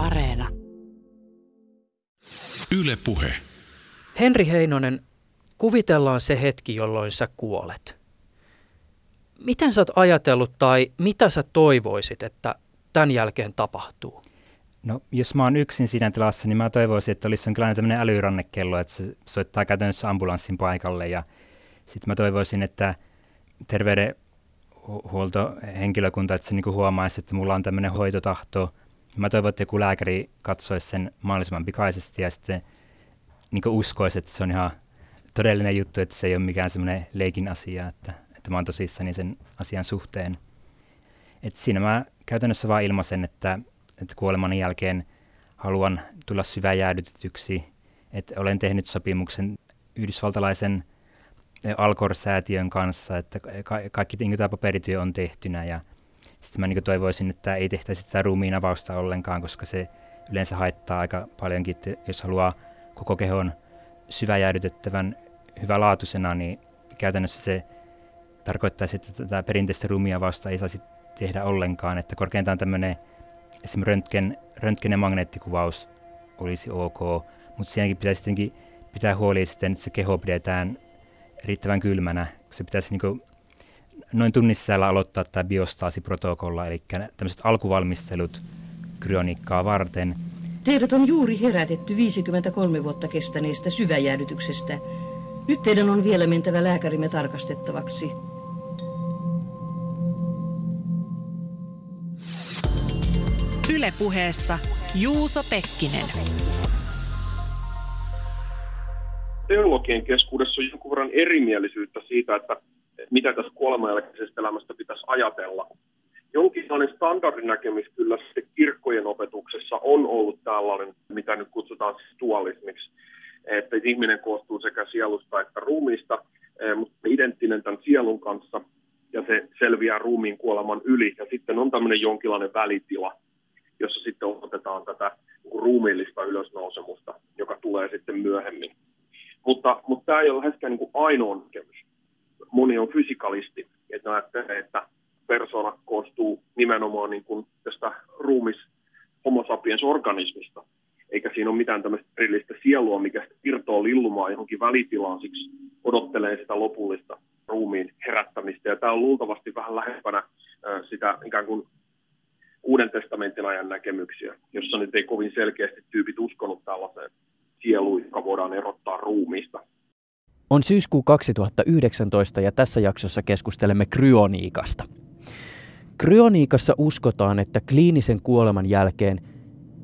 Areena. Yle Puhe. Henri Heinonen, kuvitellaan se hetki, jolloin sä kuolet. Miten sä oot ajatellut tai mitä sä toivoisit, että tämän jälkeen tapahtuu? No, jos mä oon yksin siinä tilassa, niin mä toivoisin, että olisi jonkinlainen tämmöinen älyrannekello, että se soittaa käytännössä ambulanssin paikalle. Ja sitten mä toivoisin, että terveydenhuoltohenkilökunta, että se niinku huomaisi, että mulla on tämmöinen hoitotahto. Mä toivon, että joku lääkäri katsoisi sen mahdollisimman pikaisesti ja sitten niin uskoisi, että se on ihan todellinen juttu, että se ei ole mikään semmoinen leikin asia, että, että mä oon tosissani sen asian suhteen. Et siinä mä käytännössä vaan ilmaisen, että, että kuoleman jälkeen haluan tulla syväjäädytetyksi, että olen tehnyt sopimuksen yhdysvaltalaisen Alkor-säätiön kanssa, että ka- kaikki niin tämä paperityö on tehtynä ja sitten mä niin toivoisin, että ei tehtäisi tätä ruumiin avausta ollenkaan, koska se yleensä haittaa aika paljonkin, että jos haluaa koko kehon syväjäädytettävän hyvälaatuisena, niin käytännössä se tarkoittaisi, että tätä perinteistä ruumiavausta ei saisi tehdä ollenkaan, että korkeintaan tämmöinen esimerkiksi röntgen, röntgen ja magneettikuvaus olisi ok, mutta siinäkin pitäisi tietenkin pitää huoli sitten, että se keho pidetään riittävän kylmänä. Se pitäisi niin noin tunnin sisällä aloittaa tämä biostaasiprotokolla, eli tämmöiset alkuvalmistelut kryoniikkaa varten. Teidät on juuri herätetty 53 vuotta kestäneestä syväjäädytyksestä. Nyt teidän on vielä mentävä lääkärimme tarkastettavaksi. Ylepuheessa Juuso Pekkinen. Teologien keskuudessa on jonkun verran erimielisyyttä siitä, että mitä tässä kuolemanjälkeisestä elämästä pitäisi ajatella. Jonkinlainen standardinäkemys kyllä se kirkkojen opetuksessa on ollut tällainen, mitä nyt kutsutaan siis dualismiksi, että ihminen koostuu sekä sielusta että ruumiista, eh, mutta identtinen tämän sielun kanssa ja se selviää ruumiin kuoleman yli. Ja sitten on tämmöinen jonkinlainen välitila, jossa sitten otetaan tätä niin ruumiillista ylösnousemusta, joka tulee sitten myöhemmin. Mutta, mutta tämä ei ole läheskään niin ainoa näkemys. Moni on fysikalisti, että ajattelee, että persona koostuu nimenomaan niin kuin tästä ruumis homo sapiens organismista, eikä siinä ole mitään tämmöistä erillistä sielua, mikä irtoaa lillumaan johonkin välitilaan, siksi odottelee sitä lopullista ruumiin herättämistä. Ja tämä on luultavasti vähän lähempänä sitä ikään kuin Uuden testamentin ajan näkemyksiä, jossa nyt ei kovin selkeästi tyypit uskonut tällaiseen sieluun, joka voidaan erottaa ruumiista. On syyskuu 2019 ja tässä jaksossa keskustelemme kryoniikasta. Kryoniikassa uskotaan, että kliinisen kuoleman jälkeen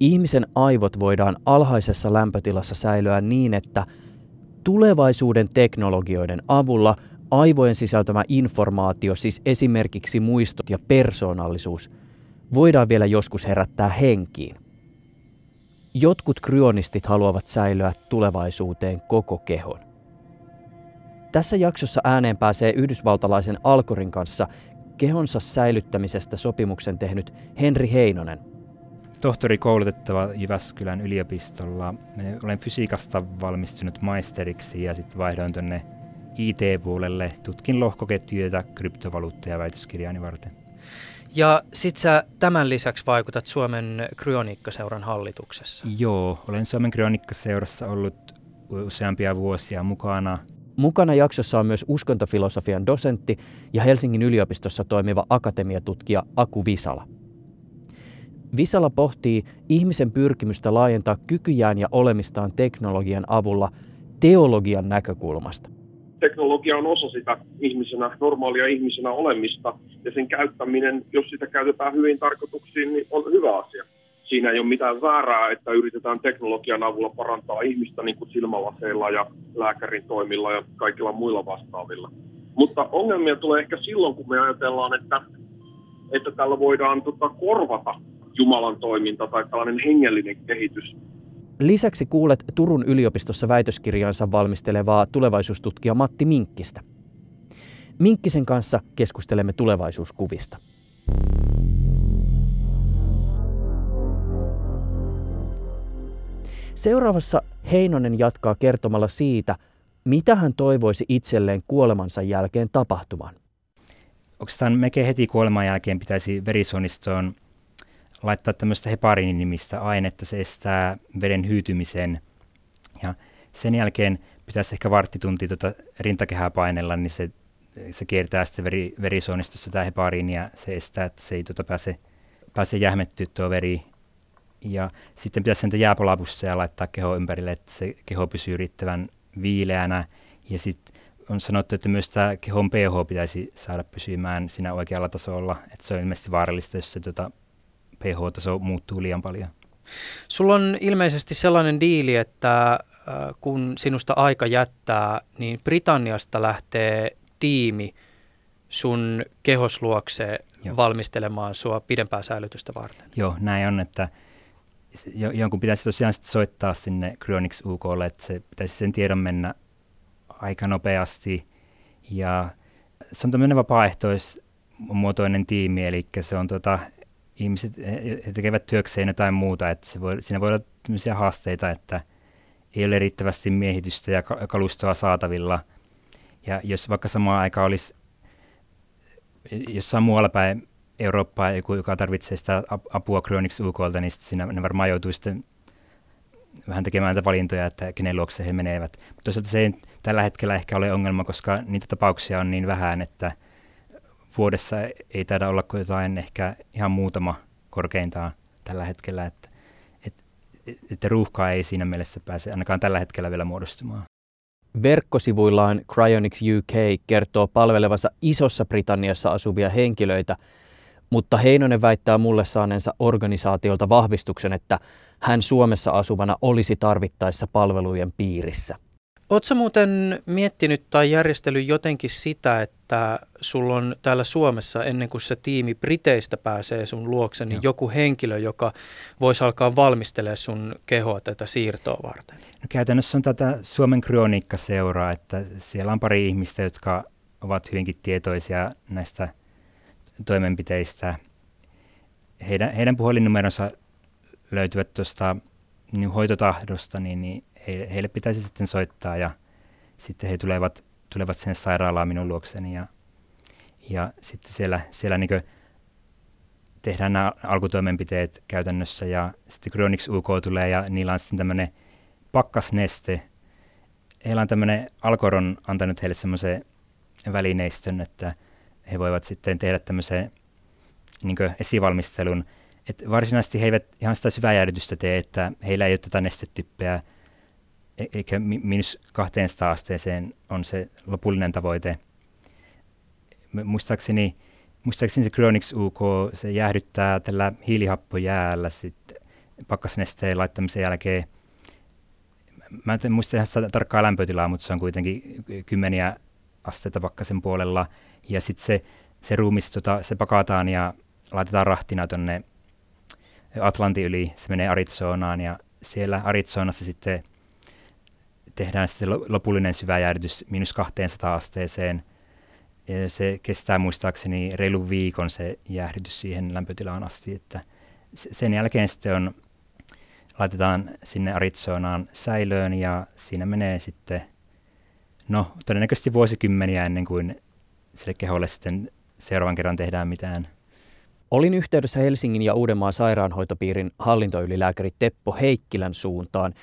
ihmisen aivot voidaan alhaisessa lämpötilassa säilyä niin, että tulevaisuuden teknologioiden avulla aivojen sisältämä informaatio, siis esimerkiksi muistot ja persoonallisuus, voidaan vielä joskus herättää henkiin. Jotkut kryonistit haluavat säilyä tulevaisuuteen koko kehon. Tässä jaksossa ääneen pääsee yhdysvaltalaisen Alkorin kanssa kehonsa säilyttämisestä sopimuksen tehnyt Henri Heinonen. Tohtori koulutettava Jyväskylän yliopistolla. Olen fysiikasta valmistunut maisteriksi ja sitten vaihdoin tuonne IT-puolelle. Tutkin lohkoketjuja, kryptovaluutteja väitöskirjaani varten. Ja sit sä tämän lisäksi vaikutat Suomen kryoniikkaseuran hallituksessa. Joo, olen Suomen kryoniikkaseurassa ollut useampia vuosia mukana. Mukana jaksossa on myös uskontofilosofian dosentti ja Helsingin yliopistossa toimiva akatemiatutkija Aku Visala. Visala pohtii ihmisen pyrkimystä laajentaa kykyjään ja olemistaan teknologian avulla teologian näkökulmasta teknologia on osa sitä ihmisenä, normaalia ihmisenä olemista, ja sen käyttäminen, jos sitä käytetään hyvin tarkoituksiin, niin on hyvä asia. Siinä ei ole mitään väärää, että yritetään teknologian avulla parantaa ihmistä niin kuin silmälaseilla ja lääkärin toimilla ja kaikilla muilla vastaavilla. Mutta ongelmia tulee ehkä silloin, kun me ajatellaan, että, että tällä voidaan tota, korvata Jumalan toiminta tai tällainen hengellinen kehitys. Lisäksi kuulet Turun yliopistossa väitöskirjansa valmistelevaa tulevaisuustutkija Matti Minkkistä. Minkkisen kanssa keskustelemme tulevaisuuskuvista. Seuraavassa Heinonen jatkaa kertomalla siitä, mitä hän toivoisi itselleen kuolemansa jälkeen tapahtuvan. Oikeastaan melkein heti kuoleman jälkeen pitäisi verisuonistoon laittaa tämmöistä hepariinin nimistä ainetta, se estää veden hyytymisen. Ja sen jälkeen pitäisi ehkä varttitunti tuota rintakehää painella, niin se, se kiertää sitten veri, verisuonistossa tämä hepariini ja se estää, että se ei tuota pääse, pääse jähmettyä tuo veri. Ja sitten pitäisi sen jääpolapusseja laittaa keho ympärille, että se keho pysyy riittävän viileänä. Ja sitten on sanottu, että myös tämä kehon pH pitäisi saada pysymään siinä oikealla tasolla. Että se on ilmeisesti vaarallista, jos se tuota pH-taso muuttuu liian paljon. Sulla on ilmeisesti sellainen diili, että äh, kun sinusta aika jättää, niin Britanniasta lähtee tiimi sun kehosluokse Joo. valmistelemaan sua pidempää säilytystä varten. Joo, näin on, että jonkun pitäisi tosiaan sitten soittaa sinne Cryonics UKlle, että se pitäisi sen tiedon mennä aika nopeasti. Ja se on tämmöinen vapaaehtoismuotoinen tiimi, eli se on tota, ihmiset he tekevät työkseen jotain muuta, että se voi, siinä voi olla tämmöisiä haasteita, että ei ole riittävästi miehitystä ja kalustoa saatavilla. Ja jos vaikka samaan aikaan olisi jossain muualla päin Eurooppaa joka tarvitsee sitä apua Cryonics UKlta, niin siinä ne varmaan joutuu sitten vähän tekemään näitä valintoja, että kenen luokse he menevät. Mutta toisaalta se ei tällä hetkellä ehkä ole ongelma, koska niitä tapauksia on niin vähän, että vuodessa ei taida olla kuin jotain ehkä ihan muutama korkeintaan tällä hetkellä, että, että, että ruuhkaa ei siinä mielessä pääse ainakaan tällä hetkellä vielä muodostumaan. Verkkosivuillaan Cryonics UK kertoo palvelevansa Isossa Britanniassa asuvia henkilöitä, mutta Heinonen väittää mulle saaneensa organisaatiolta vahvistuksen, että hän Suomessa asuvana olisi tarvittaessa palvelujen piirissä. Oletko muuten miettinyt tai järjestellyt jotenkin sitä, että sulla on täällä Suomessa ennen kuin se tiimi Briteistä pääsee sun luokse, niin Joo. joku henkilö, joka voisi alkaa valmistelemaan sun kehoa tätä siirtoa varten? No käytännössä on tätä Suomen kroniikkaseuraa, että siellä on pari ihmistä, jotka ovat hyvinkin tietoisia näistä toimenpiteistä. Heidän, heidän puhelinnumeronsa löytyvät tuosta niin hoitotahdosta, niin, niin he, heille pitäisi sitten soittaa ja sitten he tulevat, tulevat sen sairaalaan minun luokseni ja, ja sitten siellä, siellä niin tehdään nämä alkutoimenpiteet käytännössä ja sitten Chronics UK tulee ja niillä on sitten tämmöinen pakkasneste. Heillä on tämmöinen Alkoron antanut heille semmoisen välineistön, että he voivat sitten tehdä tämmöisen niin esivalmistelun. Et varsinaisesti he eivät ihan sitä syväjäädytystä tee, että heillä ei ole tätä nestetyppeä eikä miinus 200 asteeseen on se lopullinen tavoite. Muistaakseni, muistaakseni se Chronics UK, se jäähdyttää tällä hiilihappojäällä sitten pakkasnesteen laittamisen jälkeen. Mä en muista ihan sitä tarkkaa lämpötilaa, mutta se on kuitenkin kymmeniä asteita pakkasen puolella. Ja sitten se, se ruumis, tota, se pakataan ja laitetaan rahtina tuonne Atlantin yli. Se menee Arizonaan ja siellä Arizonassa sitten – tehdään sitten lopullinen syväjäädytys miinus 200 asteeseen. Ja se kestää muistaakseni reilu viikon se jäähdytys siihen lämpötilaan asti, että sen jälkeen sitten on, laitetaan sinne Arizonaan säilöön ja siinä menee sitten, no todennäköisesti vuosikymmeniä ennen kuin sille keholle sitten seuraavan kerran tehdään mitään. Olin yhteydessä Helsingin ja Uudenmaan sairaanhoitopiirin hallintoylilääkäri Teppo Heikkilän suuntaan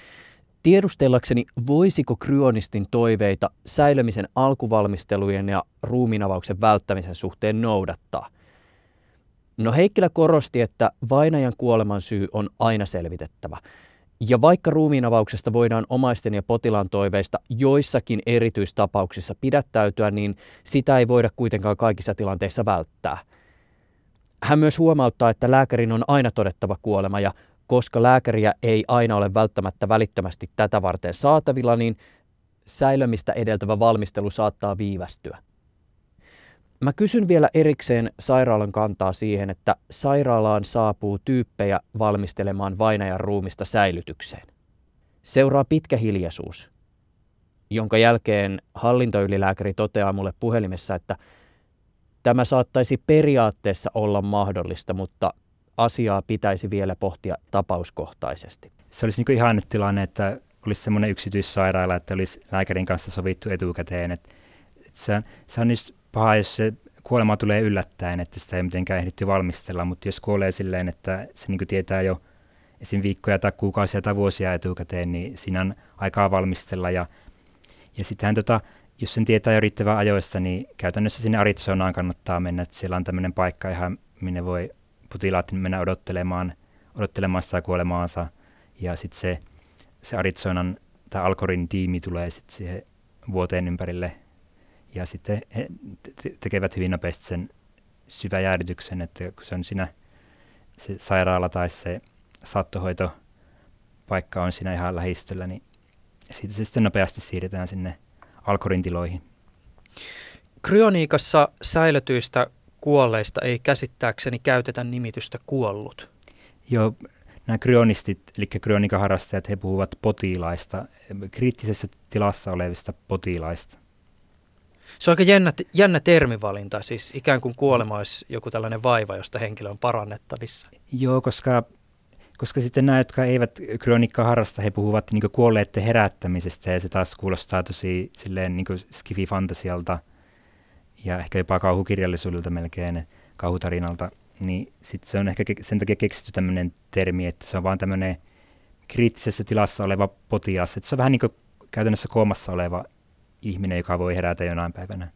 Tiedustellakseni, voisiko kryonistin toiveita säilömisen alkuvalmistelujen ja ruumiinavauksen välttämisen suhteen noudattaa? No Heikkilä korosti, että vainajan kuoleman syy on aina selvitettävä. Ja vaikka ruumiinavauksesta voidaan omaisten ja potilaan toiveista joissakin erityistapauksissa pidättäytyä, niin sitä ei voida kuitenkaan kaikissa tilanteissa välttää. Hän myös huomauttaa, että lääkärin on aina todettava kuolema ja koska lääkäriä ei aina ole välttämättä välittömästi tätä varten saatavilla, niin säilömistä edeltävä valmistelu saattaa viivästyä. Mä kysyn vielä erikseen sairaalan kantaa siihen, että sairaalaan saapuu tyyppejä valmistelemaan vainajan ruumista säilytykseen. Seuraa pitkä hiljaisuus, jonka jälkeen hallintoylilääkäri toteaa mulle puhelimessa, että tämä saattaisi periaatteessa olla mahdollista, mutta asiaa pitäisi vielä pohtia tapauskohtaisesti. Se olisi niin ihan tilanne, että olisi semmoinen yksityissairaala, että olisi lääkärin kanssa sovittu etukäteen. Että, se, on, se on niin paha, jos se kuolema tulee yllättäen, että sitä ei mitenkään ehditty valmistella, mutta jos kuolee silleen, että se niin tietää jo esim. viikkoja tai kuukausia tai vuosia etukäteen, niin siinä on aikaa valmistella. Ja, ja sittenhän tota, jos sen tietää jo riittävän ajoissa, niin käytännössä sinne Arizonaan kannattaa mennä, että siellä on tämmöinen paikka ihan, minne voi potilaat mennä odottelemaan, odottelemaan sitä kuolemaansa. Ja sitten se, se Arizonan tai Alcorin tiimi tulee sitten siihen vuoteen ympärille ja sitten he tekevät hyvin nopeasti sen syväjäädytyksen, että kun se on siinä se sairaala tai se saattohoitopaikka on siinä ihan lähistöllä, niin siitä se sitten nopeasti siirretään sinne alkorintiloihin. Kryoniikassa säilötyistä kuolleista ei käsittääkseni käytetä nimitystä kuollut. Joo, nämä kryonistit, eli kryoonikaharrastajat, he puhuvat potilaista, kriittisessä tilassa olevista potilaista. Se on aika jännä, jännä termivalinta, siis ikään kuin kuolema olisi joku tällainen vaiva, josta henkilö on parannettavissa. Joo, koska, koska sitten nämä, jotka eivät kryonikkaa harrasta, he puhuvat niin kuolleiden herättämisestä ja se taas kuulostaa tosi silleen niin skifi-fantasialta ja ehkä jopa kauhukirjallisuudelta melkein, kauhutarinalta. Niin sitten se on ehkä sen takia keksitty tämmöinen termi, että se on vaan tämmöinen kriittisessä tilassa oleva potias. Että se on vähän niin kuin käytännössä koomassa oleva ihminen, joka voi herätä jonain päivänä.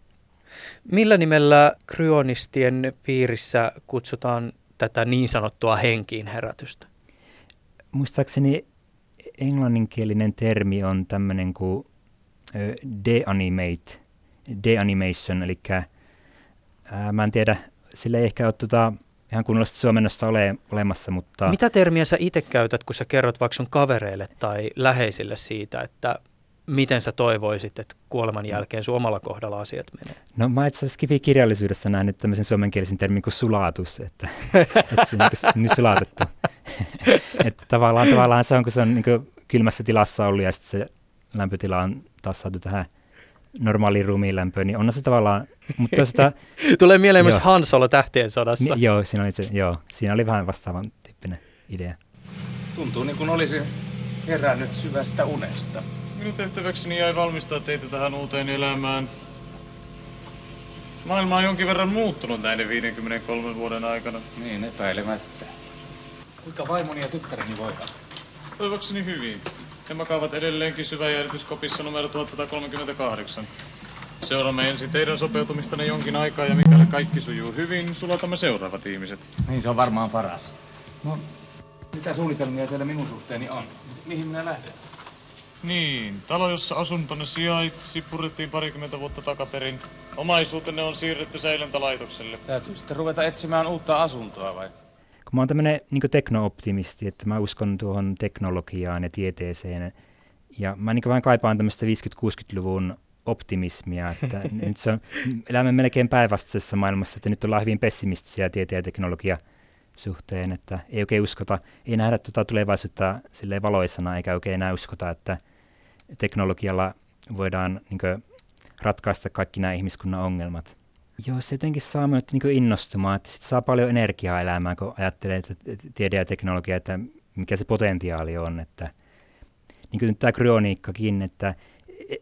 Millä nimellä kryonistien piirissä kutsutaan tätä niin sanottua henkiin herätystä? Muistaakseni englanninkielinen termi on tämmöinen kuin deanimate, deanimation, eli ää, mä en tiedä, sille ei ehkä ole tota, ihan kunnollista suomennosta ole olemassa, mutta... Mitä termiä sä itse käytät, kun sä kerrot vaikka sun kavereille tai läheisille siitä, että miten sä toivoisit, että kuoleman jälkeen sun omalla kohdalla asiat menee? No mä itse asiassa kirjallisuudessa nähnyt tämmöisen suomenkielisen termin kuin sulatus, että, että se on niin, niin sulatettu. että tavallaan, tavallaan se on, kun se on niin kylmässä tilassa ollut ja sitten se lämpötila on taas saatu tähän normaaliin ruumiin lämpöön, niin on se tavallaan... Mutta sitä, Tulee mieleen myös Han Solo tähtien sodassa. Ni, joo, siinä oli se, joo, siinä oli vähän vastaavan tyyppinen idea. Tuntuu niin kuin olisi herännyt syvästä unesta. Minun tehtäväkseni jäi valmistaa teitä tähän uuteen elämään. Maailma on jonkin verran muuttunut näiden 53 vuoden aikana. Niin, epäilemättä. Kuinka vaimoni ja tyttäreni voivat? Toivokseni hyvin. He makaavat edelleenkin syväjärjestyskopissa numero 1138. Seuraamme ensin teidän sopeutumistanne jonkin aikaa ja mikäli kaikki sujuu hyvin, sulatamme seuraavat ihmiset. Niin, se on varmaan paras. No, mitä suunnitelmia teillä minun suhteeni on? Mihin minä lähden? Niin, talo, jossa asuntonne sijaitsi, purettiin parikymmentä vuotta takaperin. Omaisuutenne on siirretty säilöntälaitokselle. Täytyy sitten ruveta etsimään uutta asuntoa vai? Kun mä oon tämmöinen niin tekno-optimisti, että mä uskon tuohon teknologiaan ja tieteeseen. Ja mä niin vähän kaipaan tämmöistä 50-60-luvun optimismia, että nyt se on, elämme melkein päinvastaisessa maailmassa, että nyt ollaan hyvin pessimistisiä tieteen ja teknologia suhteen, että ei oikein uskota, ei nähdä tuota tulevaisuutta silleen valoisana, eikä oikein enää uskota, että teknologialla voidaan niin kuin, ratkaista kaikki nämä ihmiskunnan ongelmat. Joo, se jotenkin saa minut niin innostumaan, että sit saa paljon energiaa elämään, kun ajattelee, että tiede ja teknologia, että mikä se potentiaali on. Että, niin kuin tämä kryoniikkakin, että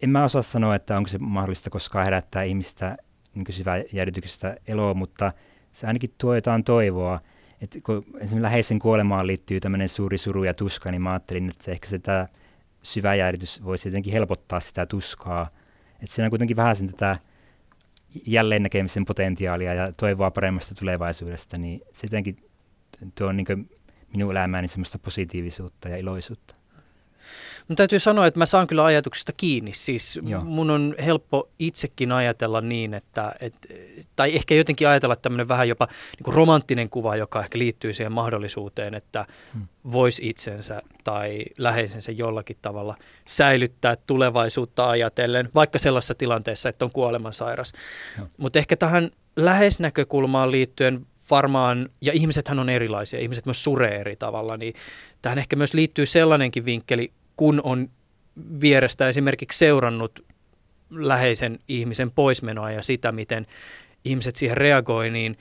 en mä osaa sanoa, että onko se mahdollista koskaan herättää ihmistä niin syvää jäädytyksestä eloa, mutta se ainakin tuo jotain toivoa. Että kun esimerkiksi läheisen kuolemaan liittyy tämmöinen suuri suru ja tuska, niin mä ajattelin, että ehkä se tämä syvä jäädytys voisi jotenkin helpottaa sitä tuskaa. Että siinä on kuitenkin vähän sen tätä jälleen näkemisen potentiaalia ja toivoa paremmasta tulevaisuudesta, niin se jotenkin tuo niin minun elämääni semmoista positiivisuutta ja iloisuutta. Mun täytyy sanoa, että mä saan kyllä ajatuksista kiinni. Siis Joo. mun on helppo itsekin ajatella niin, että, et, tai ehkä jotenkin ajatella tämmöinen vähän jopa niin kuin romanttinen kuva, joka ehkä liittyy siihen mahdollisuuteen, että hmm. voisi itsensä tai läheisensä jollakin tavalla säilyttää tulevaisuutta ajatellen, vaikka sellaisessa tilanteessa, että on kuolemansairas. Mutta ehkä tähän läheisnäkökulmaan liittyen varmaan, ja ihmisethän on erilaisia, ihmiset myös suree eri tavalla, niin tähän ehkä myös liittyy sellainenkin vinkkeli, kun on vierestä esimerkiksi seurannut läheisen ihmisen poismenoa ja sitä, miten ihmiset siihen reagoi, niin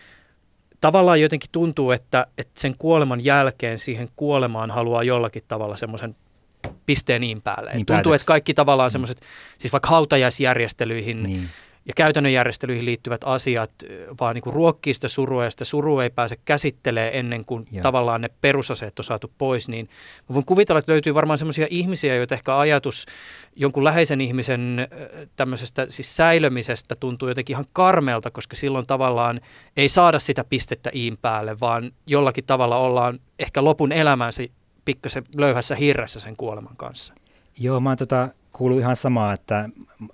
tavallaan jotenkin tuntuu, että, että sen kuoleman jälkeen siihen kuolemaan haluaa jollakin tavalla semmoisen pisteen niin päälle. Niin tuntuu, että kaikki tavallaan semmoiset, siis vaikka hautajaisjärjestelyihin niin ja käytännön järjestelyihin liittyvät asiat, vaan niin kuin ruokkii sitä surua ja sitä surua ei pääse käsittelee ennen kuin Joo. tavallaan ne perusaseet on saatu pois, niin mä voin kuvitella, että löytyy varmaan sellaisia ihmisiä, joita ehkä ajatus jonkun läheisen ihmisen tämmöisestä siis säilömisestä tuntuu jotenkin ihan karmelta, koska silloin tavallaan ei saada sitä pistettä iin päälle, vaan jollakin tavalla ollaan ehkä lopun elämänsä pikkasen löyhässä hirressä sen kuoleman kanssa. Joo, mä oon tota, kuullut ihan samaa, että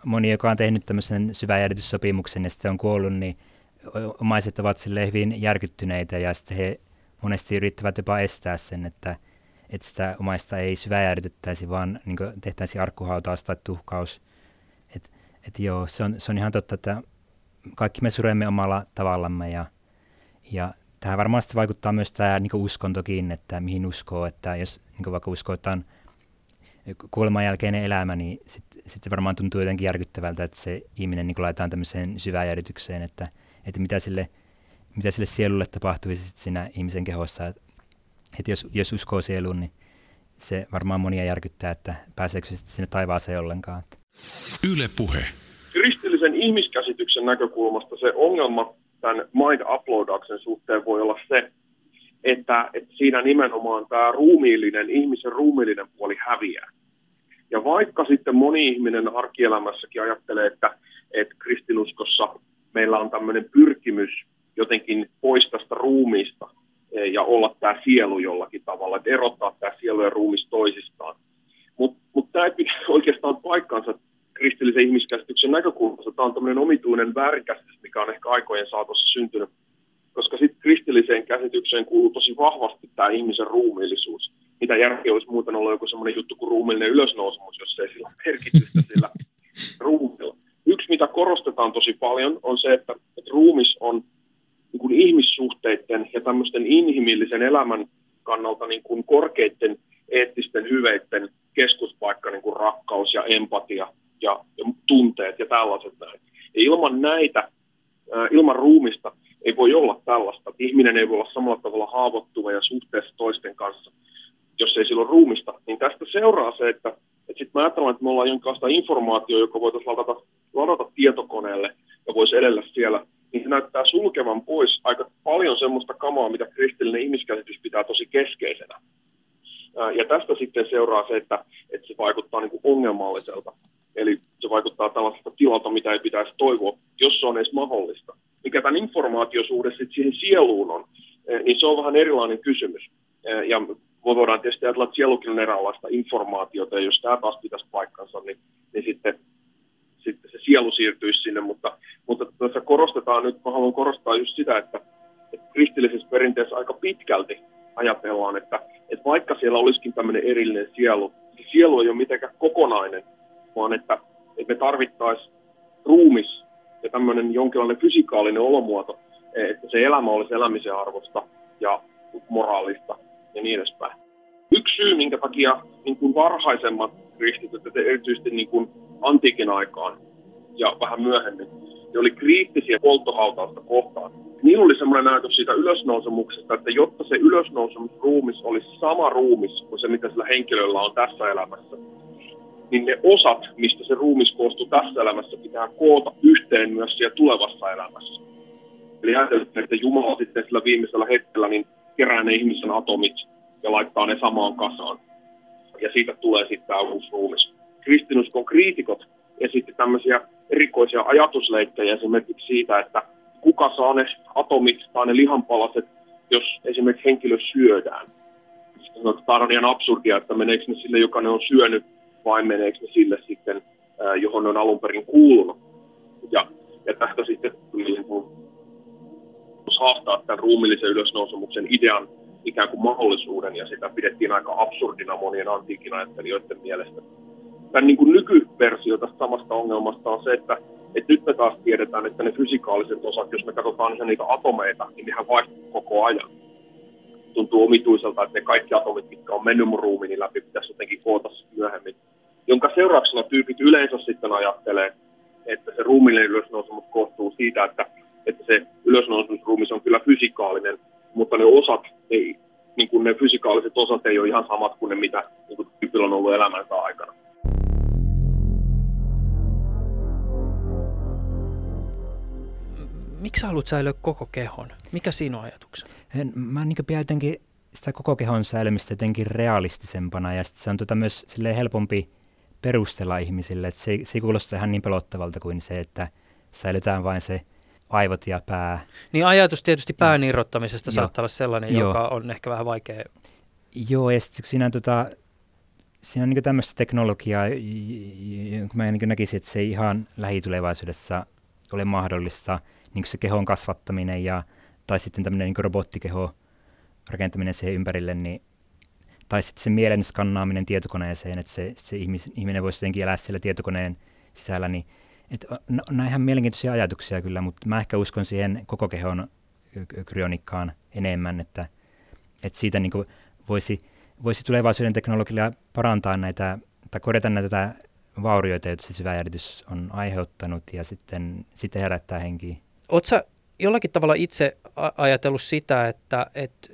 moni, joka on tehnyt tämmöisen syväjärjestyssopimuksen ja sitten on kuollut, niin omaiset ovat sille hyvin järkyttyneitä ja sitten he monesti yrittävät jopa estää sen, että, että sitä omaista ei syväjärjetyttäisi, vaan niin tehtäisiin arkkuhautaus tai tuhkaus. Et, et joo, se on, se on ihan totta, että kaikki me suremme omalla tavallamme ja, ja tähän varmasti vaikuttaa myös tämä niin uskontokin, että mihin uskoo, että jos niin vaikka uskoo, että kuoleman jälkeinen elämä, niin sitten sit varmaan tuntuu jotenkin järkyttävältä, että se ihminen niin laitetaan tämmöiseen syvään järjetykseen, että, että mitä, sille, mitä sille sielulle tapahtuisi sit siinä ihmisen kehossa. Että, että jos, jos uskoo sieluun, niin se varmaan monia järkyttää, että pääseekö se sinne taivaaseen ollenkaan. Yle puhe. Kristillisen ihmiskäsityksen näkökulmasta se ongelma tämän mind uploadauksen suhteen voi olla se, että, että siinä nimenomaan tämä ruumiillinen, ihmisen ruumiillinen puoli häviää. Ja vaikka sitten moni ihminen arkielämässäkin ajattelee, että, että kristinuskossa meillä on tämmöinen pyrkimys jotenkin pois tästä ruumiista eh, ja olla tämä sielu jollakin tavalla, että erottaa tämä sielu ja ruumis toisistaan. Mutta mut tämä ei pidä oikeastaan paikkansa kristillisen ihmiskäsityksen näkökulmasta. Tämä on tämmöinen omituinen väärinkäsitys, mikä on ehkä aikojen saatossa syntynyt koska sitten kristilliseen käsitykseen kuuluu tosi vahvasti tämä ihmisen ruumiillisuus. Mitä järkeä olisi muuten ollut joku semmoinen juttu kuin ruumiillinen ylösnousemus, jos ei sillä merkitystä sillä ruumilla. Yksi, mitä korostetaan tosi paljon, on se, että, että ruumis on niin kuin ihmissuhteiden ja tämmöisten inhimillisen elämän kannalta niin kuin korkeiden eettisten hyveiden keskuspaikka, niin kuin rakkaus ja empatia ja, ja tunteet ja tällaiset näin. Ja ilman näitä, ilman ruumista, ei voi olla tällaista. Ihminen ei voi olla samalla tavalla haavoittuva ja suhteessa toisten kanssa, jos ei silloin ruumista. Niin tästä seuraa se, että, että sitten mä ajattelen, että me ollaan jonkinlaista informaatiota, joka voitaisiin ladata, ladata tietokoneelle ja voisi edellä siellä, niin se näyttää sulkevan pois aika paljon semmoista kamaa, mitä kristillinen ihmiskäsitys pitää tosi keskeisenä. Ja tästä sitten seuraa se, että, että se vaikuttaa niin kuin ongelmalliselta. Eli se vaikuttaa tällaisesta tilalta, mitä ei pitäisi toivoa, jos se on edes mahdollista mikä tämän informaatiosuhde sitten siihen sieluun on, eh, niin se on vähän erilainen kysymys. Eh, ja voidaan tietysti ajatella, että sielukin on eräänlaista informaatiota, ja jos tämä taas pitäisi paikkansa, niin, niin sitten, sitten se sielu siirtyisi sinne, mutta, mutta tässä korostetaan nyt, mä haluan korostaa just sitä, että, että kristillisessä perinteessä aika pitkälti ajatellaan, että, että vaikka siellä olisikin tämmöinen erillinen sielu, se sielu ei ole mitenkään kokonainen, vaan että, että me tarvittaisiin ruumis ja tämmöinen jonkinlainen fysikaalinen olomuoto, että se elämä olisi elämisen arvosta ja moraalista ja niin edespäin. Yksi syy, minkä takia niin kuin varhaisemmat kristityt, erityisesti niin kuin antiikin aikaan ja vähän myöhemmin, ne oli kriittisiä polttohautausta kohtaan. Niillä oli semmoinen ajatus siitä ylösnousemuksesta, että jotta se ylösnousemusruumis olisi sama ruumis kuin se, mitä sillä henkilöllä on tässä elämässä, niin ne osat, mistä se ruumis koostuu tässä elämässä, pitää koota yhteen myös siellä tulevassa elämässä. Eli ajatellaan, että Jumala sitten sillä viimeisellä hetkellä niin kerää ne ihmisen atomit ja laittaa ne samaan kasaan. Ja siitä tulee sitten tämä uusi ruumis. Kristinuskon kriitikot esitti tämmöisiä erikoisia ajatusleikkejä esimerkiksi siitä, että kuka saa ne atomit tai ne lihanpalaset, jos esimerkiksi henkilö syödään. Tämä on ihan absurdia, että meneekö ne sille, joka ne on syönyt, vai meneekö ne sille sitten, johon ne on alun perin kuulunut. Ja, ja tästä sitten niin kuin, haastaa tämän ruumillisen ylösnousemuksen idean ikään kuin mahdollisuuden, ja sitä pidettiin aika absurdina monien antiikin ajattelijoiden mielestä. Tämän niin kuin nykyversio tästä samasta ongelmasta on se, että, että nyt me taas tiedetään, että ne fysikaaliset osat, jos me katsotaan ihan niitä atomeita, niin nehän vaihtuu koko ajan. Tuntuu omituiselta, että ne kaikki atomit, mitkä on mennyt mun ruumiini läpi, pitäisi jotenkin koota myöhemmin jonka seurauksena tyypit yleensä sitten ajattelee, että se ruumiillinen ylösnousemus koostuu siitä, että, että se ylösnousemusruumis on kyllä fysikaalinen, mutta ne osat ei, niin kuin ne fysikaaliset osat ei ole ihan samat kuin ne, mitä niin kuin tyypillä on ollut elämänsä aikana. Miksi sä haluat säilyä koko kehon? Mikä siinä on ajatuksena? Mä niin pidän jotenkin sitä koko kehon säilymistä jotenkin realistisempana ja se on tota myös helpompi perustella ihmisille, että se, se ei kuulosta ihan niin pelottavalta kuin se, että säilytään vain se aivot ja pää. Niin ajatus tietysti pään irrottamisesta saattaa olla sellainen, Joo. joka on ehkä vähän vaikea. Joo, ja sitten siinä on, tota, siinä on niin tämmöistä teknologiaa, kun mä niin näkisin, että se ei ihan lähitulevaisuudessa ole mahdollista, niin se kehon kasvattaminen ja, tai sitten tämmöinen niin robottikeho rakentaminen siihen ympärille, niin, tai sitten se mielen skannaaminen tietokoneeseen, että se, se ihmis, ihminen voisi jotenkin elää siellä tietokoneen sisällä, niin et, no, nämä ihan mielenkiintoisia ajatuksia kyllä, mutta mä ehkä uskon siihen koko kehon kryonikkaan enemmän, että, että siitä niin voisi, voisi tulevaisuuden teknologialla parantaa näitä, tai korjata näitä vaurioita, joita se syväjäritys on aiheuttanut, ja sitten, sitten herättää henkiä. Oletko jollakin tavalla itse ajatellut sitä, että, että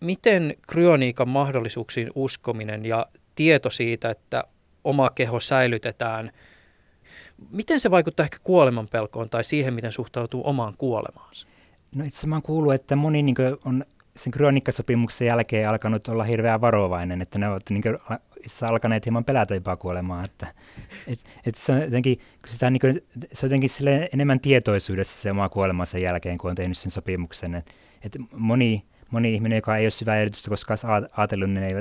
miten kryoniikan mahdollisuuksiin uskominen ja tieto siitä, että oma keho säilytetään, miten se vaikuttaa ehkä kuoleman pelkoon tai siihen, miten suhtautuu omaan kuolemaansa? No itse asiassa mä kuullut, että moni niin on sen kryoniikkasopimuksen jälkeen alkanut olla hirveän varovainen, että ne ovat niin itse alkaneet hieman pelätä jopa kuolemaa. Että, et, et se on jotenkin, sitä, niin kuin, se on jotenkin enemmän tietoisuudessa se oma kuolemansa jälkeen, kun on tehnyt sen sopimuksen. Et, et moni, moni ihminen, joka ei ole syvää erityistä koskaan ajatellut, niin ei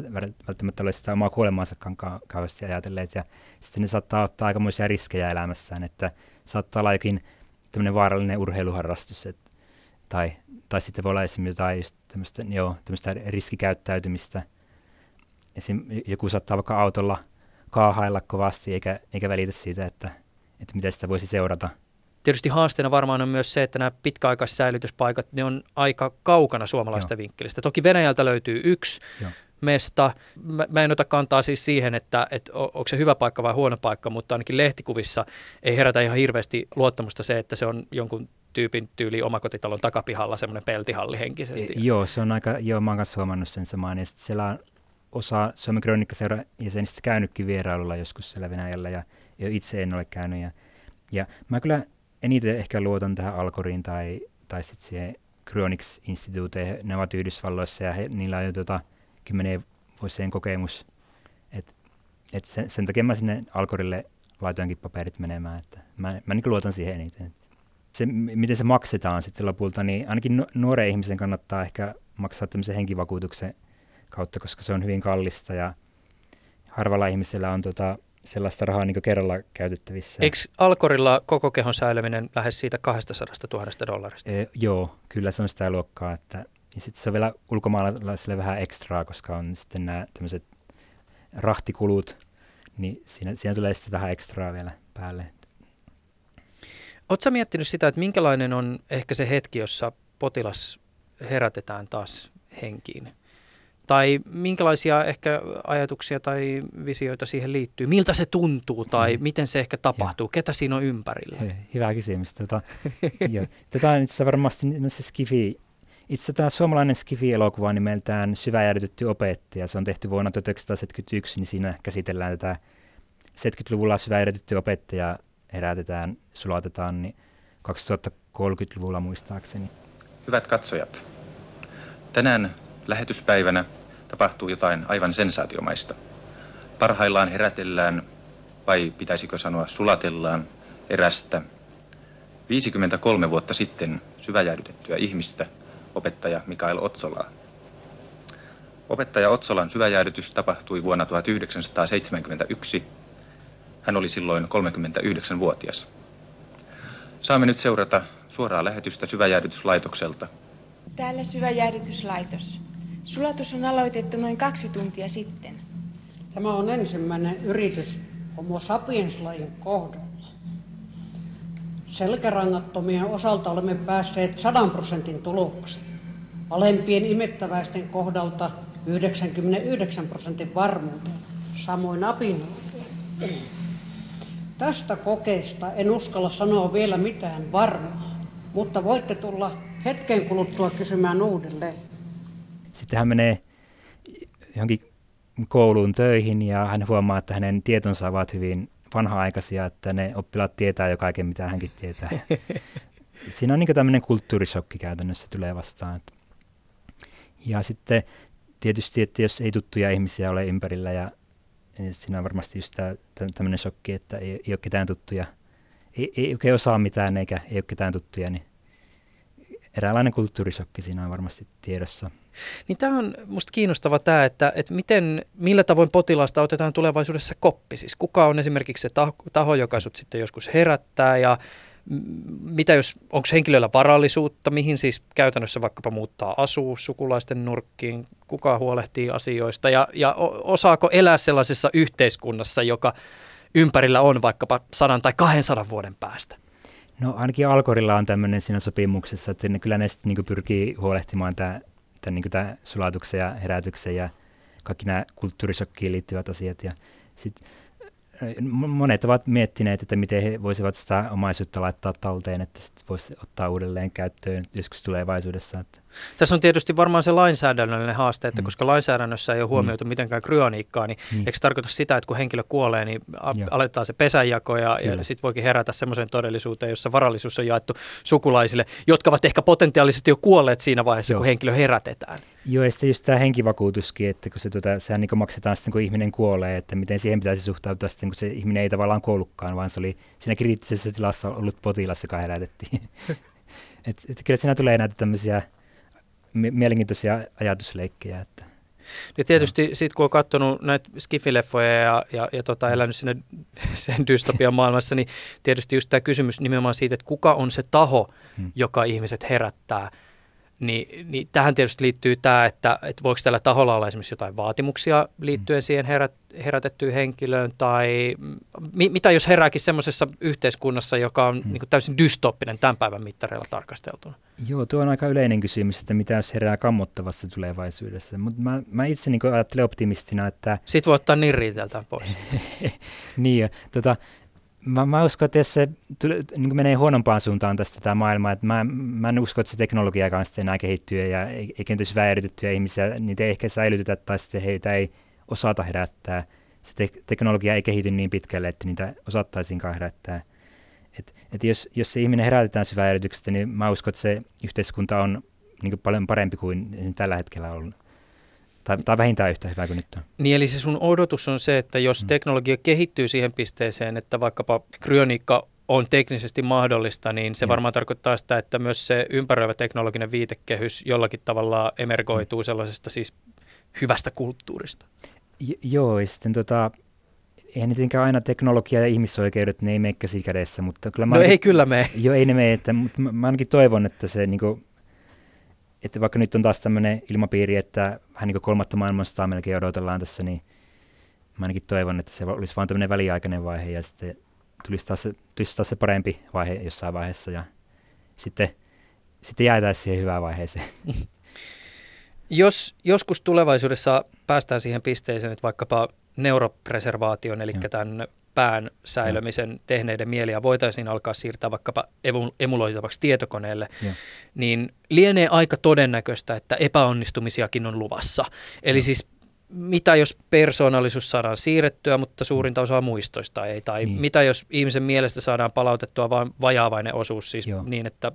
välttämättä ole sitä omaa kuolemaansakaan kauheasti ajatelleet. Ja sitten ne saattaa ottaa aikamoisia riskejä elämässään, että saattaa olla jokin tämmöinen vaarallinen urheiluharrastus, et, tai, tai sitten voi olla esimerkiksi jotain tämmöistä, joo, tämmöistä riskikäyttäytymistä. Esim. joku saattaa vaikka autolla kaahailla kovasti eikä, eikä välitä siitä, että, että mitä sitä voisi seurata – Tietysti haasteena varmaan on myös se, että nämä pitkäaikaissäilytyspaikat, ne on aika kaukana suomalaista Joo. vinkkelistä. Toki Venäjältä löytyy yksi Joo. mesta. Mä, mä en ota kantaa siis siihen, että, että onko se hyvä paikka vai huono paikka, mutta ainakin lehtikuvissa ei herätä ihan hirveästi luottamusta se, että se on jonkun tyypin tyyli omakotitalon takapihalla semmoinen peltihalli henkisesti. E, joo, se on aika, joo, mä oon kanssa huomannut sen samaan. Ja sitten siellä on osa Suomen Kronikkaseura jäsenistä käynytkin vierailulla joskus siellä Venäjällä ja itse en ole käynyt. Ja, ja mä kyllä eniten ehkä luotan tähän Alkoriin tai, tai sitten siihen Cryonics Instituuteen. Ne ovat Yhdysvalloissa ja he, niillä on jo tota, kymmenen vuosien kokemus. Et, et sen, sen takia mä sinne Alkorille laitoinkin paperit menemään. Että mä, mä niin luotan siihen eniten. Se, miten se maksetaan sitten lopulta, niin ainakin nuoren ihmisen kannattaa ehkä maksaa tämmöisen henkivakuutuksen kautta, koska se on hyvin kallista ja harvalla ihmisellä on tota, sellaista rahaa niin kerralla käytettävissä. Eikö Alkorilla koko kehon säilyminen lähes siitä 200 000 dollarista? E, joo, kyllä se on sitä luokkaa. Että, ja sitten se on vielä ulkomaalaisille vähän ekstraa, koska on sitten nämä tämmöiset rahtikulut, niin siinä, siinä tulee sitten vähän ekstraa vielä päälle. Oletko miettinyt sitä, että minkälainen on ehkä se hetki, jossa potilas herätetään taas henkiin? Tai minkälaisia ehkä ajatuksia tai visioita siihen liittyy? Miltä se tuntuu tai mm. miten se ehkä tapahtuu? Ja. Ketä siinä on ympärillä? Hyvä kysymys. Tota, jo. Tätä on itse varmasti no se skifi, itse tämä suomalainen skifi-elokuva nimeltään Syväjärjytetty opettaja. Se on tehty vuonna 1971, niin siinä käsitellään tätä 70-luvulla syväjärjytetty opettaja herätetään, sulatetaan, niin 2030-luvulla muistaakseni. Hyvät katsojat, tänään lähetyspäivänä tapahtuu jotain aivan sensaatiomaista. Parhaillaan herätellään, vai pitäisikö sanoa sulatellaan, erästä 53 vuotta sitten syväjäädytettyä ihmistä, opettaja Mikael Otsolaa. Opettaja Otsolan syväjäädytys tapahtui vuonna 1971. Hän oli silloin 39-vuotias. Saamme nyt seurata suoraa lähetystä syväjäädytyslaitokselta. Täällä syväjäädytyslaitos. Sulatus on aloitettu noin kaksi tuntia sitten. Tämä on ensimmäinen yritys Homo sapiens-lajin kohdalla. Selkärangattomien osalta olemme päässeet 100 prosentin tuloksiin. Alempien imettäväisten kohdalta 99 prosentin varmuuteen, samoin apinointia. Tästä kokeesta en uskalla sanoa vielä mitään varmaa, mutta voitte tulla hetken kuluttua kysymään uudelleen. Sitten hän menee johonkin kouluun töihin ja hän huomaa, että hänen tietonsa ovat hyvin vanha-aikaisia, että ne oppilaat tietää jo kaiken, mitä hänkin tietää. siinä on niin tämmöinen kulttuurisokki käytännössä tulee vastaan. Ja sitten tietysti, että jos ei tuttuja ihmisiä ole ympärillä ja siinä on varmasti just tämmöinen shokki, että ei, ei ole ketään tuttuja, ei, ei oikein osaa mitään eikä ei ole ketään tuttuja, niin eräänlainen kulttuurisokki siinä on varmasti tiedossa. Niin tämä on minusta kiinnostava tämä, että, että miten, millä tavoin potilaasta otetaan tulevaisuudessa koppi. Siis kuka on esimerkiksi se taho, taho joka sitten joskus herättää ja mitä jos, onko henkilöllä varallisuutta, mihin siis käytännössä vaikkapa muuttaa asuu sukulaisten nurkkiin, kuka huolehtii asioista ja, ja osaako elää sellaisessa yhteiskunnassa, joka ympärillä on vaikkapa sadan tai 200 vuoden päästä? No ainakin Alkorilla on tämmöinen siinä sopimuksessa, että ne kyllä ne sitten niin pyrkii huolehtimaan tämä, tämän, niin tämä sulatuksen ja herätyksen ja kaikki nämä kulttuurisokkiin liittyvät asiat. Ja sit, monet ovat miettineet, että miten he voisivat sitä omaisuutta laittaa talteen, että sitten voisi ottaa uudelleen käyttöön joskus tulevaisuudessa. Että. Tässä on tietysti varmaan se lainsäädännöllinen haaste, että mm. koska lainsäädännössä ei ole huomioitu mm. mitenkään kryoniikkaa, niin mm. eikö se tarkoita sitä, että kun henkilö kuolee, niin a- aletaan se pesänjako ja, ja sitten voikin herätä semmoiseen todellisuuteen, jossa varallisuus on jaettu sukulaisille, jotka ovat ehkä potentiaalisesti jo kuolleet siinä vaiheessa, Joo. kun henkilö herätetään. Joo, ja sitten just tämä henkivakuutuskin, että kun se, tota, sehän niin maksetaan sitten, kun ihminen kuolee, että miten siihen pitäisi suhtautua sitten, kun se ihminen ei tavallaan kuollutkaan, vaan se oli siinä kriittisessä tilassa ollut potilas, joka herätettiin. et, et kyllä siinä tulee näitä tämmöisiä mielenkiintoisia ajatusleikkejä. Että. Ja tietysti sitten kun on katsonut näitä skifileffoja ja, ja, ja tota, elänyt sinne sen dystopian maailmassa, niin tietysti just tämä kysymys nimenomaan siitä, että kuka on se taho, hmm. joka ihmiset herättää – niin, niin tähän tietysti liittyy tämä, että, että voiko tällä taholla olla esimerkiksi jotain vaatimuksia liittyen siihen herät, herätettyyn henkilöön, tai mi, mitä jos herääkin semmoisessa yhteiskunnassa, joka on hmm. niin täysin dystoppinen tämän päivän mittareilla tarkasteltuna? Joo, tuo on aika yleinen kysymys, että mitä jos herää kammottavassa tulevaisuudessa, mutta mä, mä itse niin ajattelen optimistina, että... Sitten voi ottaa nirriiteltään pois. niin, ja, tota, Mä, mä uskon, että jos se tule, niin menee huonompaan suuntaan tästä tämä maailma, että mä, mä en usko, että se teknologia kanssa enää kehittyy ja ei, kenties vääritettyjä ihmisiä, niitä ei ehkä säilytetä tai sitten heitä ei osata herättää. Se te- teknologia ei kehity niin pitkälle, että niitä osattaisiinkaan herättää. Et, et jos, jos se ihminen herätetään syväjärjityksestä, niin mä uskon, että se yhteiskunta on niin paljon parempi kuin tällä hetkellä on tai, tai vähintään yhtä hyvä kuin nyt on. Niin eli se sun odotus on se, että jos mm. teknologia kehittyy siihen pisteeseen, että vaikkapa kryoniikka on teknisesti mahdollista, niin se ja. varmaan tarkoittaa sitä, että myös se ympäröivä teknologinen viitekehys jollakin tavalla emergoituu mm. sellaisesta siis hyvästä kulttuurista. J- joo, ja sitten tota, eihän tietenkään aina teknologia ja ihmisoikeudet, ne ei mene käsi kädessä, mutta kyllä mä No ainakin, ei kyllä mene. Joo, ei ne mene, että, mutta mä, mä ainakin toivon, että se niin kuin, että vaikka nyt on taas tämmöinen ilmapiiri, että vähän niin kuin kolmatta maailmansotaa melkein odotellaan tässä, niin mä ainakin toivon, että se olisi vain tämmöinen väliaikainen vaihe ja sitten tulisi taas, se, tulisi taas se parempi vaihe jossain vaiheessa ja sitten, sitten jäätäisiin siihen hyvään vaiheeseen. Jos joskus tulevaisuudessa päästään siihen pisteeseen, että vaikkapa neuropreservaation, eli Joo. tämän pään säilömisen tehneiden mieliä voitaisiin alkaa siirtää vaikkapa emuloitavaksi tietokoneelle, ja. niin lienee aika todennäköistä, että epäonnistumisiakin on luvassa. Eli ja. siis mitä jos persoonallisuus saadaan siirrettyä, mutta suurinta osaa muistoista ei, tai niin. mitä jos ihmisen mielestä saadaan palautettua vain vajaavainen osuus, siis Joo. niin, että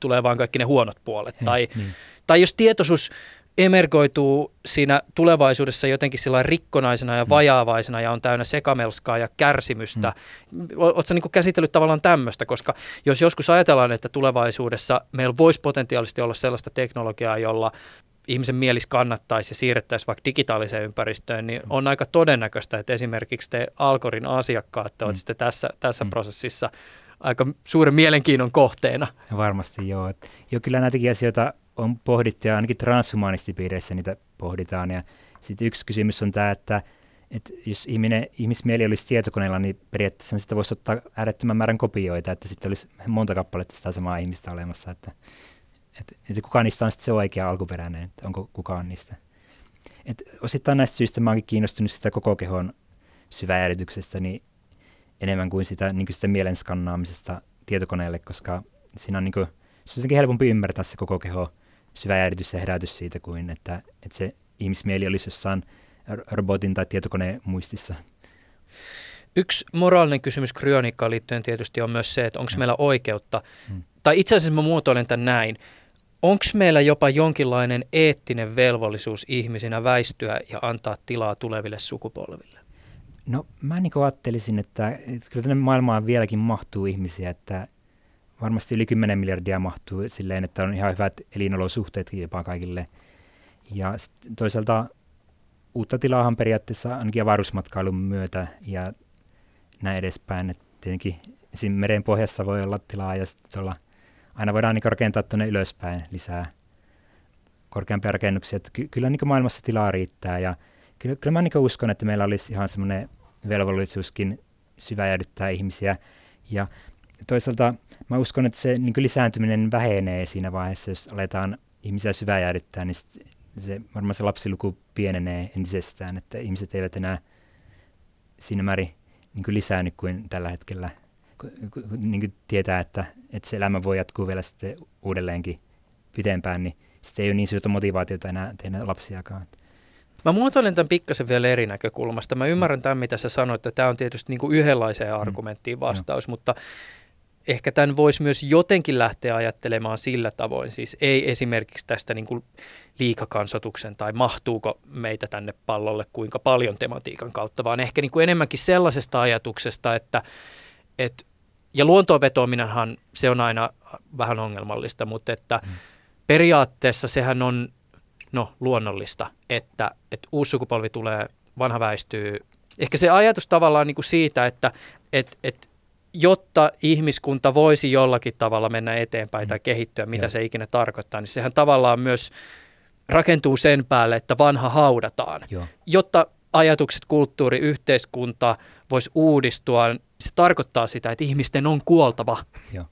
tulee vain kaikki ne huonot puolet, He, tai, niin. tai jos tietoisuus emergoituu siinä tulevaisuudessa jotenkin sillä rikkonaisena ja mm. vajaavaisena ja on täynnä sekamelskaa ja kärsimystä. Mm. Oletko niin käsitellyt tavallaan tämmöistä, koska jos joskus ajatellaan, että tulevaisuudessa meillä voisi potentiaalisesti olla sellaista teknologiaa, jolla ihmisen mielis kannattaisi ja siirrettäisiin vaikka digitaaliseen ympäristöön, niin mm. on aika todennäköistä, että esimerkiksi te Alkorin asiakkaat ovat mm. sitten tässä, tässä mm. prosessissa aika suuren mielenkiinnon kohteena. Ja varmasti joo. Jo kyllä näitäkin asioita on pohdittu ja ainakin transhumanistipiireissä niitä pohditaan. Ja sitten yksi kysymys on tämä, että, että jos ihminen, ihmismieli olisi tietokoneella, niin periaatteessa sitä voisi ottaa äärettömän määrän kopioita, että sitten olisi monta kappaletta sitä samaa ihmistä olemassa. Että, että, että kuka niistä on sitten se oikea alkuperäinen, että onko kukaan niistä. Et osittain näistä syistä mä oonkin kiinnostunut sitä koko kehon syväjärjityksestä niin enemmän kuin sitä, niin kuin sitä mielen skannaamisesta tietokoneelle, koska siinä on niin kuin, se on helpompi ymmärtää se koko keho syväjärjitys ja herätys siitä kuin, että, että se ihmismieli olisi jossain robotin tai tietokoneen muistissa. Yksi moraalinen kysymys kryoniikkaan liittyen tietysti on myös se, että onko meillä oikeutta, hmm. tai itse asiassa mä muotoilen tämän näin, onko meillä jopa jonkinlainen eettinen velvollisuus ihmisinä väistyä ja antaa tilaa tuleville sukupolville? No mä niin ajattelisin, että, että kyllä tänne maailmaan vieläkin mahtuu ihmisiä, että varmasti yli 10 miljardia mahtuu silleen, että on ihan hyvät elinolosuhteet jopa kaikille. Ja toisaalta uutta tilaahan periaatteessa ainakin avaruusmatkailun myötä ja näin edespäin. Että tietenkin siinä meren pohjassa voi olla tilaa ja tuolla, aina voidaan niin rakentaa tuonne ylöspäin lisää korkeampia rakennuksia. Ky- kyllä niin maailmassa tilaa riittää ja kyllä, kyllä mä niin uskon, että meillä olisi ihan semmoinen velvollisuuskin syväjädyttää ihmisiä. Ja toisaalta mä uskon, että se niin lisääntyminen vähenee siinä vaiheessa, jos aletaan ihmisiä syväjäädyttää, niin se, varmaan se lapsiluku pienenee entisestään, että ihmiset eivät enää siinä määrin niin kuin lisäänny kuin tällä hetkellä. Niin kuin tietää, että, että se elämä voi jatkuu vielä sitten uudelleenkin pitempään, niin sitten ei ole niin suurta motivaatiota enää tehdä lapsiakaan. Mä muotoilen tämän pikkasen vielä eri näkökulmasta. Mä ymmärrän tämän, mitä sä sanoit, että tämä on tietysti niin kuin yhdenlaiseen mm. argumenttiin vastaus, mm. mutta ehkä tämän voisi myös jotenkin lähteä ajattelemaan sillä tavoin, siis ei esimerkiksi tästä niin kuin liikakansotuksen tai mahtuuko meitä tänne pallolle kuinka paljon tematiikan kautta, vaan ehkä niin kuin enemmänkin sellaisesta ajatuksesta, että, että ja luontoon vetoaminenhan se on aina vähän ongelmallista, mutta että mm. periaatteessa sehän on no, luonnollista, että, että uusi sukupolvi tulee, vanha väistyy. Ehkä se ajatus tavallaan niin kuin siitä, että et, et, jotta ihmiskunta voisi jollakin tavalla mennä eteenpäin tai mm. kehittyä, mitä se ikinä tarkoittaa, niin sehän tavallaan myös rakentuu sen päälle, että vanha haudataan. Joo. Jotta ajatukset, kulttuuri, yhteiskunta voisi uudistua, se tarkoittaa sitä, että ihmisten on kuoltava. Joo,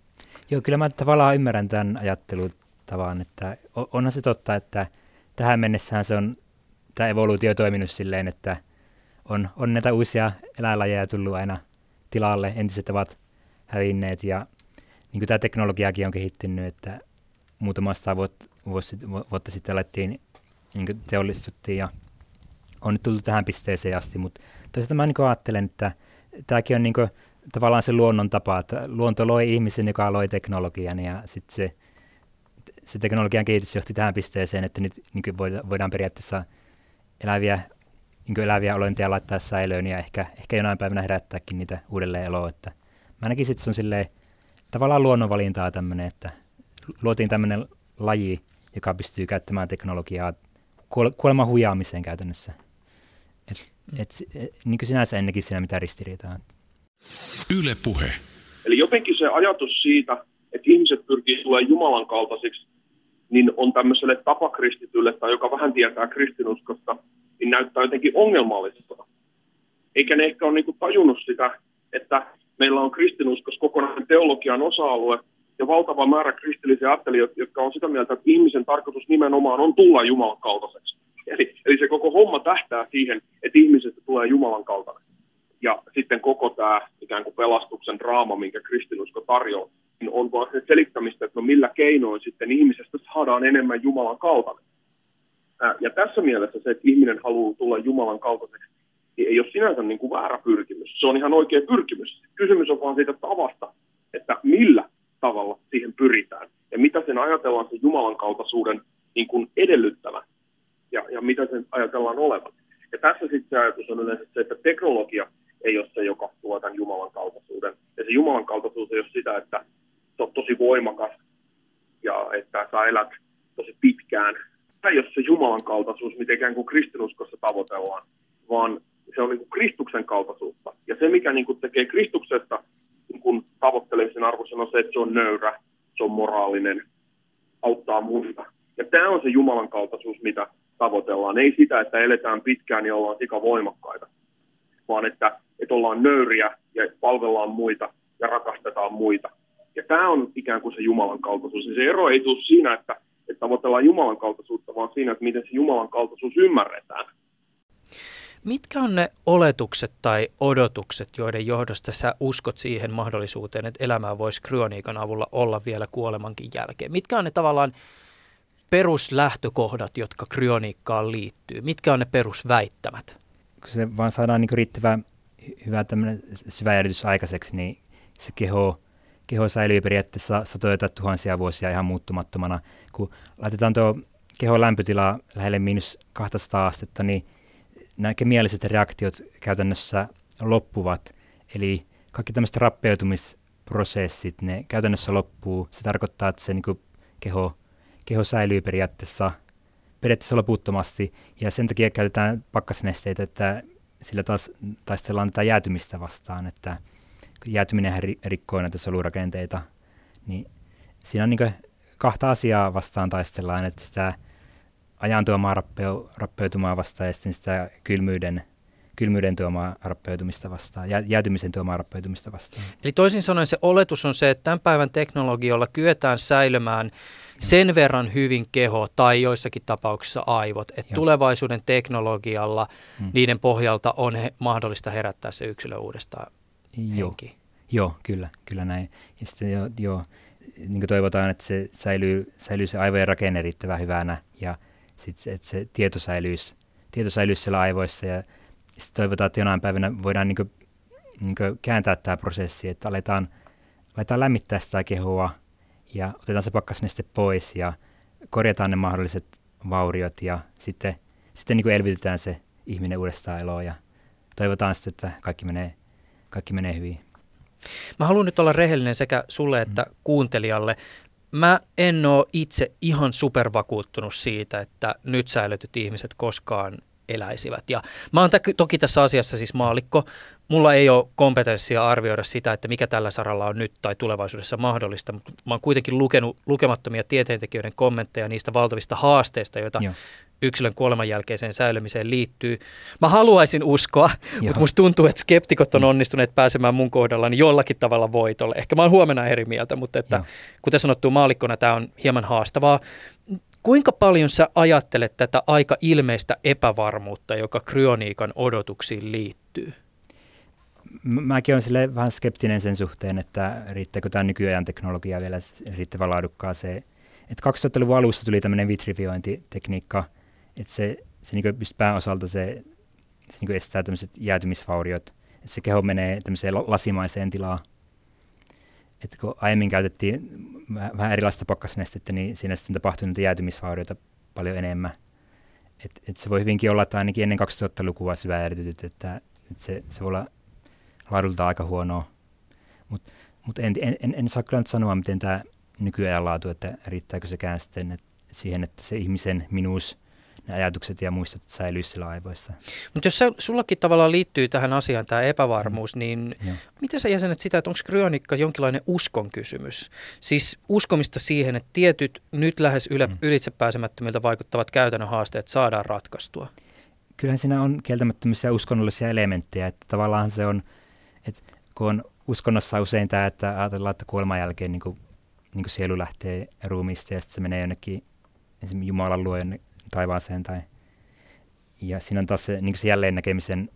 Joo kyllä mä tavallaan ymmärrän tämän ajattelutavan, että onhan se totta, että tähän mennessähän se on tämä evoluutio toiminut silleen, että on, on näitä uusia eläinlajeja tullut aina tilalle, entiset ovat hävinneet ja niin kuin tämä teknologiakin on kehittynyt, että muutamasta vuotta, vuotta sitten alettiin, niin teollistuttiin ja on nyt tullut tähän pisteeseen asti, mutta toisaalta mä niin ajattelen, että tämäkin on niin kuin, tavallaan se luonnon tapa, että luonto loi ihmisen, joka loi teknologian ja sitten se, se teknologian kehitys johti tähän pisteeseen, että nyt niin voidaan periaatteessa eläviä, niin eläviä olentoja laittaa säilöön ja ehkä, ehkä jonain päivänä herättääkin niitä uudelleen eloa. Että mä näkisin, että se on silleen, tavallaan luonnonvalintaa tämmöinen, että luotiin tämmöinen laji, joka pystyy käyttämään teknologiaa kuoleman huijaamiseen käytännössä. Et, et, et, niin kuin sinänsä ennenkin siinä mitään ristiriitaa. Yle puhe. Eli jotenkin se ajatus siitä, että ihmiset pyrkii tulemaan Jumalan kaltaisiksi, niin on tämmöiselle tapakristitylle tai joka vähän tietää kristinuskosta, niin näyttää jotenkin ongelmalliselta. Eikä ne ehkä ole niin tajunnut sitä, että meillä on kristinuskos kokonainen teologian osa-alue, ja valtava määrä kristillisiä ajattelijoita, jotka on sitä mieltä, että ihmisen tarkoitus nimenomaan on tulla Jumalan kaltaiseksi. Eli, eli se koko homma tähtää siihen, että ihmisestä tulee Jumalan kaltainen. Ja sitten koko tämä ikään kuin pelastuksen draama, minkä kristinusko tarjoaa, niin on vaan selittämistä, että no millä keinoin sitten ihmisestä saadaan enemmän Jumalan kaltainen. Ja tässä mielessä se, että ihminen haluaa tulla Jumalan kaltaiseksi, niin ei ole sinänsä niin kuin väärä pyrkimys. Se on ihan oikea pyrkimys. Kysymys on vaan siitä tavasta, että millä tavalla siihen pyritään. Ja mitä sen ajatellaan sen Jumalan kaltaisuuden niin kuin edellyttävä ja, ja mitä sen ajatellaan olevan. Ja tässä sitten se ajatus on yleensä se, että teknologia ei ole se, joka tuo tämän Jumalan kaltaisuuden. Ja se Jumalan kaltaisuus ei ole sitä, että se on tosi voimakas ja että sä elät tosi pitkään. Ei ole se Jumalan kaltaisuus, mitenkään kuin kristinuskossa tavoitellaan, vaan se on niin kuin Kristuksen kaltaisuutta. Ja se, mikä niin kuin tekee Kristuksesta niin kuin tavoittelemisen arvoisen on se, että se on nöyrä, se on moraalinen, auttaa muita. Ja tämä on se Jumalan kaltaisuus, mitä tavoitellaan. Ei sitä, että eletään pitkään ja ollaan sika voimakkaita, vaan että, että ollaan nöyriä ja palvellaan muita ja rakastetaan muita. Ja tämä on ikään kuin se Jumalan kaltaisuus. Ja se ero ei tule siinä, että, että tavoitellaan Jumalan kaltaisuutta, vaan siinä, että miten se Jumalan kaltaisuus ymmärretään. Mitkä on ne oletukset tai odotukset, joiden johdosta sä uskot siihen mahdollisuuteen, että elämää voisi kryoniikan avulla olla vielä kuolemankin jälkeen? Mitkä on ne tavallaan peruslähtökohdat, jotka kryoniikkaan liittyy? Mitkä on ne perusväittämät? Se vaan saadaan niin riittävä hyvä tämmöinen syväjärjitys aikaiseksi, niin se keho, keho säilyy periaatteessa satoja tuhansia vuosia ihan muuttumattomana. Kun laitetaan tuo kehon lämpötila lähelle miinus 200 astetta, niin nämä kemialliset reaktiot käytännössä loppuvat. Eli kaikki tämmöiset rappeutumisprosessit, ne käytännössä loppuu. Se tarkoittaa, että se niin kuin keho, keho säilyy periaatteessa, periaatteessa loputtomasti. Ja sen takia käytetään pakkasnesteitä, että sillä taas taistellaan tätä jäätymistä vastaan, että jäätyminen rikkoo näitä solurakenteita, niin siinä on niin kahta asiaa vastaan taistellaan, että sitä ajan tuomaa rappeu, rappeutumaa vastaan ja sitten sitä kylmyyden, kylmyyden tuomaa rappeutumista vastaan, jä, jäätymisen tuomaa rappeutumista vastaan. Eli toisin sanoen se oletus on se, että tämän päivän teknologiolla kyetään säilymään sen verran hyvin keho tai joissakin tapauksissa aivot, että Joo. tulevaisuuden teknologialla hmm. niiden pohjalta on he, mahdollista herättää se yksilö uudestaan Joo. henki. Joo, kyllä, kyllä näin. Ja sitten jo, jo niin kuin toivotaan, että se säilyy, säilyy se aivojen rakenne riittävän hyvänä ja sit, että se tieto säilyisi, tieto säilyisi siellä aivoissa ja sitten toivotaan, että jonain päivänä voidaan niin kuin, niin kuin kääntää tämä prosessi, että aletaan, aletaan lämmittää sitä kehoa ja otetaan se pakkasneste pois ja korjataan ne mahdolliset vauriot ja sitten, sitten niin kuin elvytetään se ihminen uudestaan eloon ja toivotaan sitten, että kaikki menee, kaikki menee hyvin. Mä haluan nyt olla rehellinen sekä sulle että mm. kuuntelijalle. Mä en ole itse ihan supervakuuttunut siitä, että nyt säilytyt ihmiset koskaan eläisivät. Ja mä oon t- toki tässä asiassa siis maalikko. Mulla ei ole kompetenssia arvioida sitä, että mikä tällä saralla on nyt tai tulevaisuudessa mahdollista, mutta mä oon kuitenkin lukenut lukemattomia tieteentekijöiden kommentteja niistä valtavista haasteista, joita Joo yksilön kuoleman jälkeiseen säilymiseen liittyy. Mä haluaisin uskoa, Joo. mutta musta tuntuu, että skeptikot on mm. onnistuneet pääsemään mun kohdallani jollakin tavalla voitolle. Ehkä mä oon huomenna eri mieltä, mutta että, kuten sanottu, maalikkona tämä on hieman haastavaa. Kuinka paljon sä ajattelet tätä aika ilmeistä epävarmuutta, joka kryoniikan odotuksiin liittyy? Mäkin olen sille vähän skeptinen sen suhteen, että riittääkö tämä nykyajan teknologia vielä riittävän laadukkaaseen. Että 2000-luvun alussa tuli tämmöinen vitrifiointitekniikka, että se, se niin just pääosalta se, se niin estää tämmöiset jäätymisvauriot, että se keho menee tämmöiseen lasimaiseen tilaan. Että kun aiemmin käytettiin vähän erilaista pakkasnestettä, niin siinä sitten tapahtui näitä jäätymisvaurioita paljon enemmän. Et, et se voi hyvinkin olla, että ainakin ennen 2000-lukua syväjärjetytyt, että, että se, se voi olla laadulta aika huonoa. Mutta mut en, en, en, en saa kyllä nyt sanoa, miten tämä nykyajan laatu, että riittääkö sekään sitten että siihen, että se ihmisen minuus ne ajatukset ja muistot säilyisi siellä aivoissa. Mutta jos sullakin tavallaan liittyy tähän asiaan tämä epävarmuus, mm. niin Joo. miten sä jäsenet sitä, että onko kryonikka jonkinlainen uskon kysymys? Siis uskomista siihen, että tietyt nyt lähes ylä, mm. ylitsepääsemättömiltä vaikuttavat käytännön haasteet saadaan ratkaistua? Kyllähän siinä on kieltämättömyys uskonnollisia elementtejä, että tavallaan se on, että kun on uskonnossa usein tämä, että ajatellaan, että kuoleman jälkeen niin kuin, niin kuin sielu lähtee ruumiista ja sitten se menee jonnekin esimerkiksi Jumalan luo taivaaseen. Tai, ja siinä on taas se, niin se jälleen näkemisen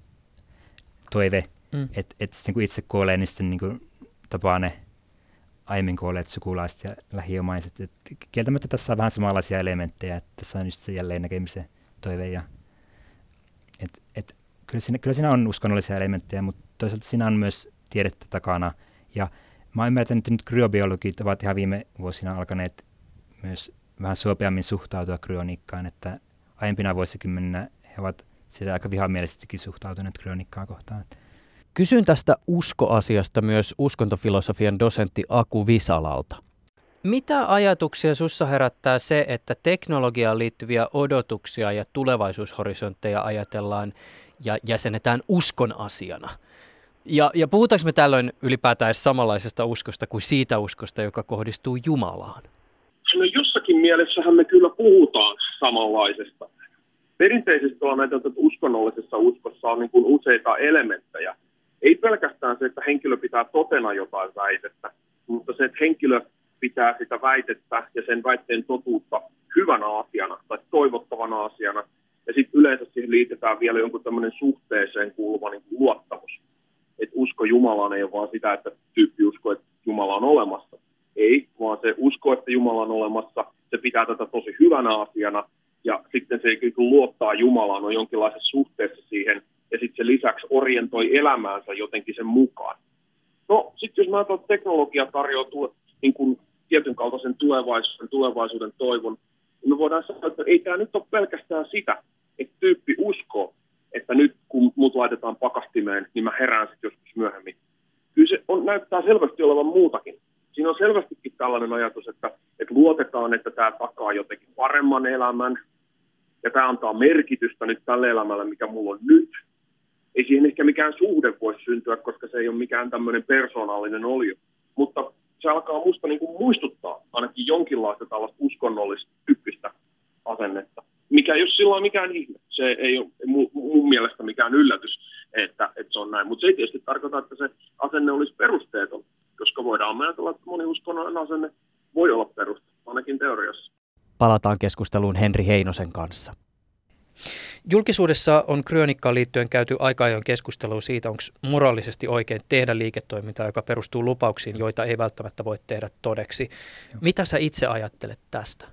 toive, mm. että et sitten kun itse kuolee, niin sitten niin tapaa ne aiemmin kuolleet sukulaiset ja lähiomaiset. Et kieltämättä tässä on vähän samanlaisia elementtejä, että tässä on just se jälleen näkemisen toive. Ja, et, et, kyllä, siinä, kyllä siinä on uskonnollisia elementtejä, mutta toisaalta siinä on myös tiedettä takana. Ja mä oon ymmärtänyt, että nyt kryobiologit ovat ihan viime vuosina alkaneet myös vähän suopeammin suhtautua kryoniikkaan, että aiempina vuosikymmeninä he ovat sitä aika vihamielisestikin suhtautuneet kryonikkaa kohtaan. Kysyn tästä uskoasiasta myös uskontofilosofian dosentti Aku Visalalta. Mitä ajatuksia sussa herättää se, että teknologiaan liittyviä odotuksia ja tulevaisuushorisontteja ajatellaan ja jäsenetään uskon asiana? Ja, ja puhutaanko me tällöin ylipäätään samanlaisesta uskosta kuin siitä uskosta, joka kohdistuu Jumalaan? No jossakin mielessähän me kyllä puhutaan samanlaisesta. Perinteisesti on näitä, että uskonnollisessa uskossa on niin kuin useita elementtejä. Ei pelkästään se, että henkilö pitää totena jotain väitettä, mutta se, että henkilö pitää sitä väitettä ja sen väitteen totuutta hyvänä asiana tai toivottavana asiana. Ja sitten yleensä siihen liitetään vielä jonkun tämmöinen suhteeseen kuuluva niin kuin luottamus. Että usko Jumalaan ei ole vaan sitä, että tyyppi uskoo, että Jumala on olemassa, ei, vaan se usko, että Jumala on olemassa, se pitää tätä tosi hyvänä asiana, ja sitten se luottaa Jumalaan, on jonkinlaisessa suhteessa siihen, ja sitten se lisäksi orientoi elämäänsä jotenkin sen mukaan. No sitten jos mä että teknologia tarjoaa niin kuin tietyn kaltaisen tulevaisuuden, tulevaisuuden toivon, niin me voidaan sanoa, että ei tämä nyt ole pelkästään sitä, että tyyppi uskoo, että nyt kun mut laitetaan pakastimeen, niin mä herään sitten joskus myöhemmin. Kyllä se on, näyttää selvästi olevan muutakin. Siinä on selvästikin tällainen ajatus, että, että luotetaan, että tämä takaa jotenkin paremman elämän, ja tämä antaa merkitystä nyt tälle elämälle, mikä mulla on nyt. Ei siihen ehkä mikään suhde voi syntyä, koska se ei ole mikään tämmöinen persoonallinen olio. Mutta se alkaa musta niin kuin muistuttaa ainakin jonkinlaista tällaista uskonnollista tyyppistä asennetta, mikä jos silloin mikään ihme. Se ei ole mun, mun mielestä mikään yllätys, että, että se on näin. Mutta se ei tietysti tarkoita, että se asenne olisi perusteeton, koska voidaan ajatella, että moni uskonnollinen asenne voi olla peruste, ainakin teoriassa. Palataan keskusteluun Henri Heinosen kanssa. Julkisuudessa on kryonikkaan liittyen käyty aika ajoin keskustelua siitä, onko moraalisesti oikein tehdä liiketoimintaa, joka perustuu lupauksiin, joita ei välttämättä voi tehdä todeksi. Joo. Mitä sä itse ajattelet tästä?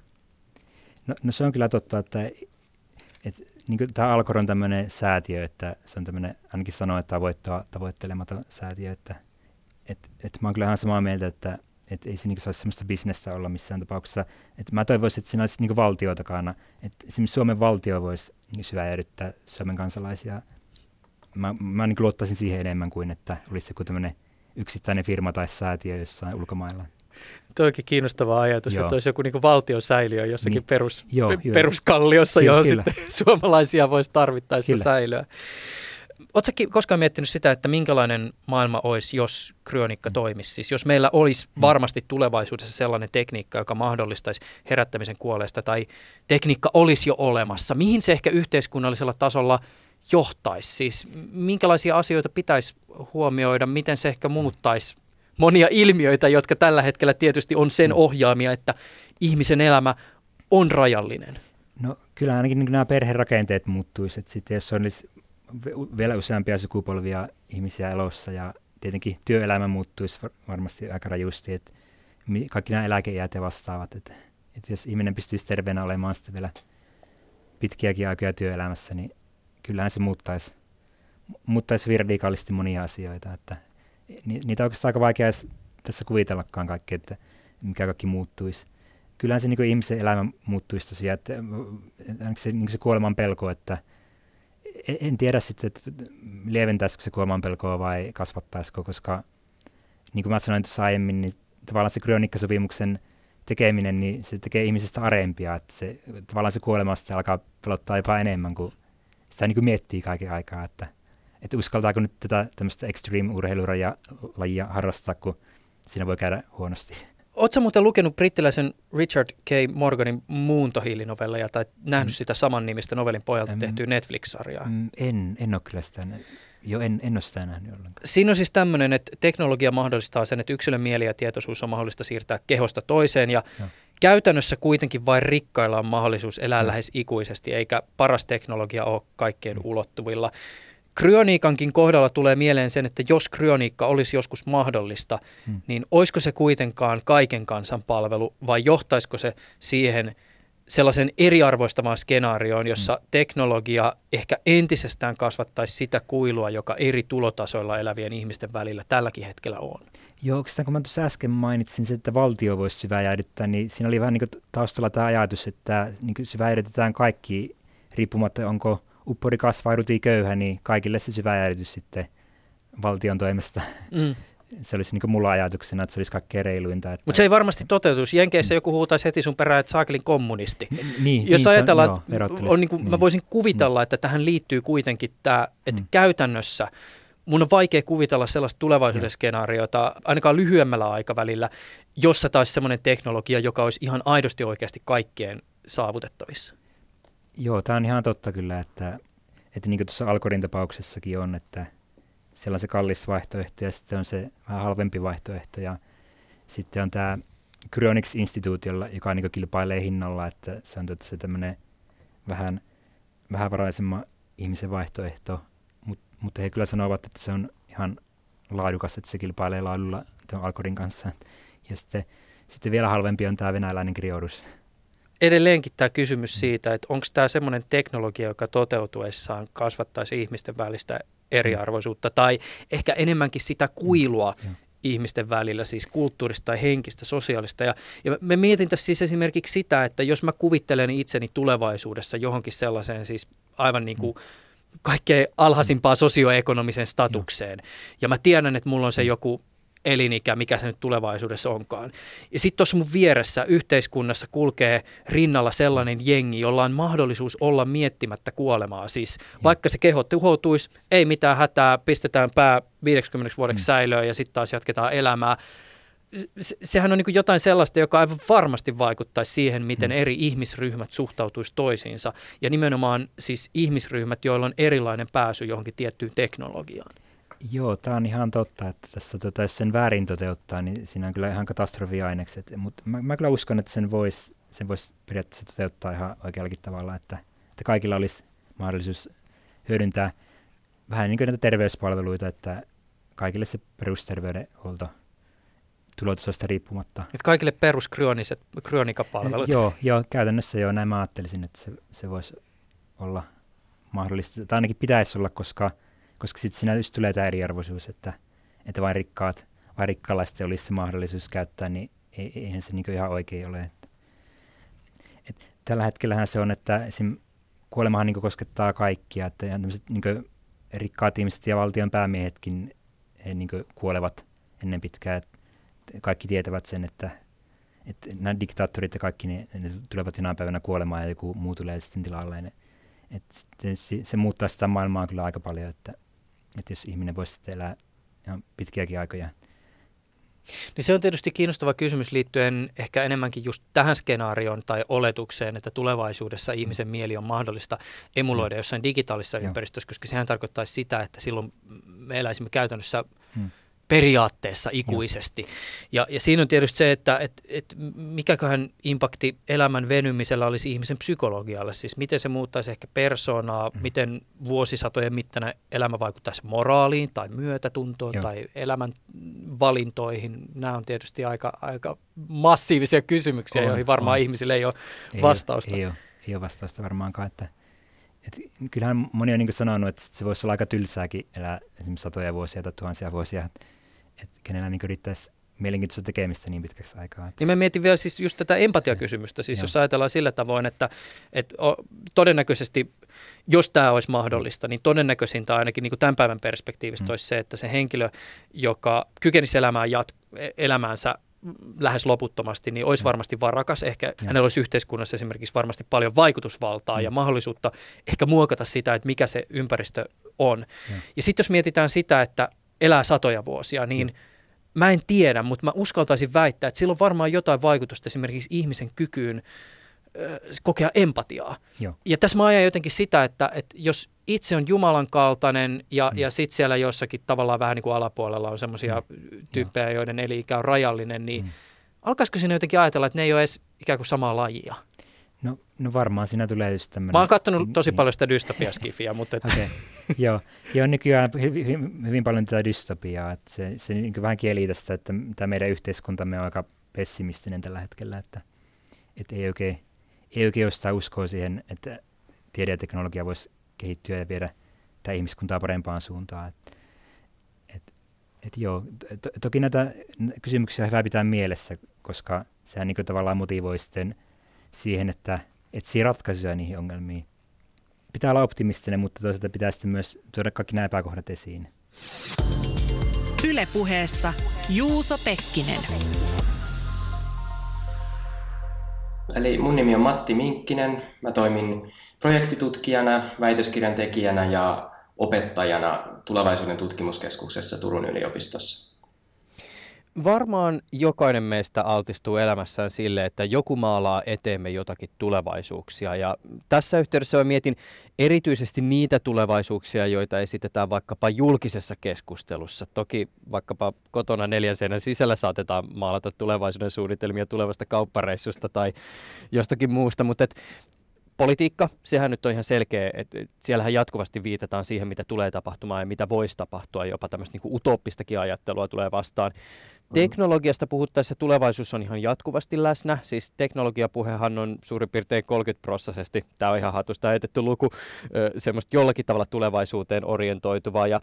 No, no se on kyllä totta, että, että niin tämä Alkor on tämmöinen säätiö, että se on tämmöinen, ainakin sanoo, että tavoittaa, tavoittelematon säätiö, että, että, että mä oon kyllä ihan samaa mieltä, että että ei se niin saisi sellaista bisnestä olla missään tapauksessa. Et mä toivoisin, että siinä olisi niin valtio takana. Että esimerkiksi Suomen valtio voisi niin syväjäädyttää Suomen kansalaisia. Mä, mä niin luottaisin siihen enemmän kuin, että olisi joku tämmöinen yksittäinen firma tai säätiö jossain ulkomailla. Toikin kiinnostava ajatus, Joo. että olisi joku niin valtion säiliö jossakin niin. perus, Joo, pe- peruskalliossa, kyllä, johon kyllä. sitten suomalaisia voisi tarvittaessa kyllä. säilyä. Oletko koskaan miettinyt sitä, että minkälainen maailma olisi, jos kryonikka toimisi? Siis jos meillä olisi mm. varmasti tulevaisuudessa sellainen tekniikka, joka mahdollistaisi herättämisen kuolleesta, tai tekniikka olisi jo olemassa, mihin se ehkä yhteiskunnallisella tasolla johtaisi? Siis minkälaisia asioita pitäisi huomioida, miten se ehkä muuttaisi monia ilmiöitä, jotka tällä hetkellä tietysti on sen mm. ohjaamia, että ihmisen elämä on rajallinen? No kyllä ainakin niin nämä perherakenteet muuttuisivat. Sitten jos olisi vielä useampia sukupolvia ihmisiä elossa ja tietenkin työelämä muuttuisi varmasti aika rajusti, että kaikki nämä eläkeiät ja vastaavat, että, että jos ihminen pystyisi terveenä olemaan sitten vielä pitkiäkin aikoja työelämässä, niin kyllähän se muuttaisi, muuttaisi virdiikaalisti monia asioita, että niitä on oikeastaan aika vaikea tässä kuvitellakaan kaikki, että mikä kaikki muuttuisi. Kyllähän se niin ihmisen elämä muuttuisi tosiaan, että se, niin se kuoleman pelko, että – en tiedä sitten, että lieventäisikö se kuoleman pelkoa vai kasvattaisiko, koska niin kuin mä sanoin tuossa aiemmin, niin tavallaan se kryonikkasopimuksen tekeminen, niin se tekee ihmisestä arempia, että se, tavallaan se kuolemasta alkaa pelottaa jopa enemmän, kuin sitä niin kuin miettii kaiken aikaa, että, että uskaltaako nyt tätä tämmöistä extreme-urheilulajia harrastaa, kun siinä voi käydä huonosti. Oletko muuten lukenut brittiläisen Richard K. Morganin muuntohiilinovelleja tai nähnyt mm. sitä saman nimistä novellin pojalta mm. tehtyä Netflix-sarjaa? Mm, en, en ole kyllä sitä, jo en, en ole sitä nähnyt ollenkaan. Siinä on siis tämmöinen, että teknologia mahdollistaa sen, että yksilön mieli ja tietoisuus on mahdollista siirtää kehosta toiseen ja ja. käytännössä kuitenkin vain rikkailla on mahdollisuus elää ja. lähes ikuisesti, eikä paras teknologia ole kaikkien mm. ulottuvilla. Kryoniikankin kohdalla tulee mieleen sen, että jos kryoniikka olisi joskus mahdollista, hmm. niin olisiko se kuitenkaan kaiken kansan palvelu vai johtaisiko se siihen sellaisen eriarvoistamaan skenaarioon, jossa hmm. teknologia ehkä entisestään kasvattaisi sitä kuilua, joka eri tulotasoilla elävien ihmisten välillä tälläkin hetkellä on? Joo, oikeastaan kun mä tuossa äsken mainitsin, että valtio voisi syväjäädyttää, niin siinä oli vähän niin taustalla tämä ajatus, että niin syväjäädytetään kaikki riippumatta onko – uppori kasvaa ruti köyhä, niin kaikille se syvä jäädytys sitten valtion toimesta. Mm. Se olisi niin mulla ajatuksena, että se olisi kaikkein reiluinta. Että... Mutta se ei varmasti toteutuisi. Jenkeissä mm. joku huutaisi heti sun perään, että saakelin kommunisti. Niin, Jos niin ajatellaan, on, joo, että on niin kuin, niin. mä voisin kuvitella, mm. että tähän liittyy kuitenkin tämä, että mm. käytännössä mun on vaikea kuvitella sellaista tulevaisuuden skenaariota, ainakaan lyhyemmällä aikavälillä, jossa taisi semmoinen teknologia, joka olisi ihan aidosti oikeasti kaikkien saavutettavissa. Joo, tämä on ihan totta kyllä, että, että niin kuin tuossa Alkorin tapauksessakin on, että siellä on se kallis vaihtoehto ja sitten on se vähän halvempi vaihtoehto ja sitten on tämä Cryonics Instituutiolla, joka niin kilpailee hinnalla, että se on se tämmöinen vähän vähävaraisemman ihmisen vaihtoehto, Mut, mutta he kyllä sanovat, että se on ihan laadukas, että se kilpailee laadulla tuon Alkorin kanssa. Ja sitten, sitten vielä halvempi on tämä venäläinen Kriorus, edelleenkin tämä kysymys siitä, että onko tämä semmoinen teknologia, joka toteutuessaan kasvattaisi ihmisten välistä eriarvoisuutta tai ehkä enemmänkin sitä kuilua mm. ihmisten välillä, siis kulttuurista tai henkistä, sosiaalista. Ja, ja me mietin tässä siis esimerkiksi sitä, että jos mä kuvittelen itseni tulevaisuudessa johonkin sellaiseen siis aivan niin kuin kaikkein alhaisimpaan sosioekonomiseen statukseen, ja mä tiedän, että mulla on se joku elinikä, mikä se nyt tulevaisuudessa onkaan. Ja sitten tuossa mun vieressä yhteiskunnassa kulkee rinnalla sellainen jengi, jolla on mahdollisuus olla miettimättä kuolemaa. Siis vaikka se keho tuhoutuisi, ei mitään hätää, pistetään pää 50 vuodeksi mm. säilöön ja sitten taas jatketaan elämää. Sehän on niin jotain sellaista, joka aivan varmasti vaikuttaisi siihen, miten mm. eri ihmisryhmät suhtautuisi toisiinsa. Ja nimenomaan siis ihmisryhmät, joilla on erilainen pääsy johonkin tiettyyn teknologiaan. Joo, tämä on ihan totta, että tässä tota, jos sen väärin toteuttaa, niin siinä on kyllä ihan katastrofiainekset. Mutta mä, mä kyllä uskon, että sen voisi sen vois periaatteessa toteuttaa ihan oikeallakin tavalla, että, että kaikilla olisi mahdollisuus hyödyntää vähän niin kuin näitä terveyspalveluita, että kaikille se perusterveydenhuolto tulotasosta riippumatta. Että kaikille peruskryoniset kryonikapalvelut. Joo, joo, käytännössä joo, näin mä ajattelisin, että se, se voisi olla mahdollista, tai ainakin pitäisi olla, koska – koska sitten siinä just tulee tämä eriarvoisuus, että, että vain rikkaat, vain rikkaalaiset olisi se mahdollisuus käyttää, niin eihän se niin ihan oikein ole. Että, et tällä hetkellähän se on, että esim. kuolemahan niin koskettaa kaikkia, että niin rikkaat ihmiset ja valtion päämiehetkin he niin kuolevat ennen pitkää. Kaikki tietävät sen, että, että nämä diktaattorit ja kaikki ne, ne tulevat jonain päivänä kuolemaan ja joku muu tulee sitten tilalle. että se, se muuttaa sitä maailmaa kyllä aika paljon, että, että jos ihminen voisi sitten elää ihan pitkiäkin aikoja. Niin se on tietysti kiinnostava kysymys liittyen ehkä enemmänkin just tähän skenaarioon tai oletukseen, että tulevaisuudessa mm. ihmisen mieli on mahdollista emuloida mm. jossain digitaalisessa ympäristössä, koska sehän tarkoittaisi sitä, että silloin me eläisimme käytännössä periaatteessa ikuisesti. Ja, ja siinä on tietysti se, että et, et mikäköhän impakti elämän venymisellä olisi ihmisen psykologialle, siis miten se muuttaisi ehkä persoonaa, mm. miten vuosisatojen mittana elämä vaikuttaisi moraaliin tai myötätuntoon Joo. tai elämän valintoihin. Nämä on tietysti aika, aika massiivisia kysymyksiä, on, joihin varmaan on. ihmisille ei ole ei vastausta. Ole, ei, ole, ei ole vastausta varmaankaan, että et kyllähän moni on niin sanonut, että se voisi olla aika tylsääkin elää esimerkiksi satoja vuosia tai tuhansia vuosia, että et kenellä niin riittäisi mielenkiintoista tekemistä niin pitkäksi aikaa. Niin mä mietin vielä siis just tätä empatiakysymystä, siis jos ajatellaan sillä tavoin, että, että todennäköisesti jos tämä olisi mahdollista, niin todennäköisintä ainakin niin kuin tämän päivän perspektiivistä mm. olisi se, että se henkilö, joka kykenisi elämään jat- e-, elämäänsä lähes loputtomasti, niin olisi varmasti varakas. Ehkä ja. hänellä olisi yhteiskunnassa esimerkiksi varmasti paljon vaikutusvaltaa mm. ja mahdollisuutta ehkä muokata sitä, että mikä se ympäristö on. Ja, ja sitten jos mietitään sitä, että elää satoja vuosia, niin mm. mä en tiedä, mutta mä uskaltaisin väittää, että sillä on varmaan jotain vaikutusta esimerkiksi ihmisen kykyyn kokea empatiaa. Joo. Ja tässä mä ajan jotenkin sitä, että, että jos itse on Jumalan kaltainen ja, mm. ja sitten siellä jossakin tavallaan vähän niin kuin alapuolella on semmoisia mm. tyyppejä, joiden eli-ikä on rajallinen, niin mm. alkaisiko siinä jotenkin ajatella, että ne ei ole edes ikään kuin samaa lajia? No, no varmaan siinä tulee just tämmöinen... Mä oon katsonut tosi niin. paljon sitä dystopiaskifiä, mutta... Että... Okay. Joo, joo, nykyään hyvin, hyvin paljon tätä dystopiaa, että se, se niin vähän kieli tästä, että tämä meidän yhteiskuntamme on aika pessimistinen tällä hetkellä, että, että ei oikein, ei oikein ole sitä uskoa siihen, että tiede ja teknologia voisi kehittyä ja viedä tämä ihmiskuntaa parempaan suuntaan. Et, et, et joo, to, toki näitä kysymyksiä on hyvä pitää mielessä, koska sehän niin tavallaan motivoi sitten siihen, että etsii ratkaisuja niihin ongelmiin. Pitää olla optimistinen, mutta toisaalta pitää sitten myös tuoda kaikki nämä epäkohdat esiin. Ylepuheessa Juuso Pekkinen. Eli mun nimi on Matti Minkkinen. Mä toimin projektitutkijana, väitöskirjan tekijänä ja opettajana tulevaisuuden tutkimuskeskuksessa Turun yliopistossa. Varmaan jokainen meistä altistuu elämässään sille, että joku maalaa eteemme jotakin tulevaisuuksia. Ja tässä yhteydessä mä mietin erityisesti niitä tulevaisuuksia, joita esitetään vaikkapa julkisessa keskustelussa. Toki vaikkapa kotona neljän seinän sisällä saatetaan maalata tulevaisuuden suunnitelmia tulevasta kauppareissusta tai jostakin muusta, mutta et politiikka, sehän nyt on ihan selkeä, että siellähän jatkuvasti viitataan siihen, mitä tulee tapahtumaan ja mitä voisi tapahtua, jopa tämmöistä niin utoppistakin ajattelua tulee vastaan. Teknologiasta puhuttaessa tulevaisuus on ihan jatkuvasti läsnä, siis teknologiapuhehan on suurin piirtein 30 prosessisesti, tämä on ihan hatusta ajatettu luku, semmoista jollakin tavalla tulevaisuuteen orientoituvaa. Ja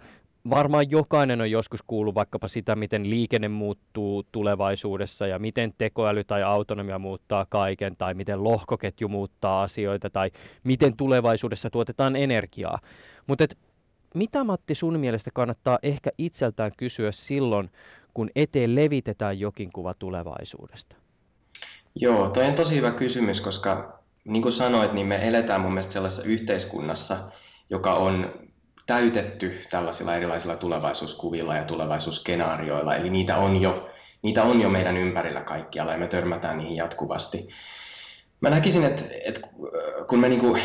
varmaan jokainen on joskus kuullut vaikkapa sitä, miten liikenne muuttuu tulevaisuudessa ja miten tekoäly tai autonomia muuttaa kaiken tai miten lohkoketju muuttaa asioita tai miten tulevaisuudessa tuotetaan energiaa. Mutta mitä Matti sun mielestä kannattaa ehkä itseltään kysyä silloin, kun eteen levitetään jokin kuva tulevaisuudesta? Joo, toi on tosi hyvä kysymys, koska niin kuin sanoit, niin me eletään mun mielestä sellaisessa yhteiskunnassa, joka on täytetty tällaisilla erilaisilla tulevaisuuskuvilla ja tulevaisuusskenaarioilla, eli niitä on jo, niitä on jo meidän ympärillä kaikkialla ja me törmätään niihin jatkuvasti. Mä näkisin, että, että kun me niinku,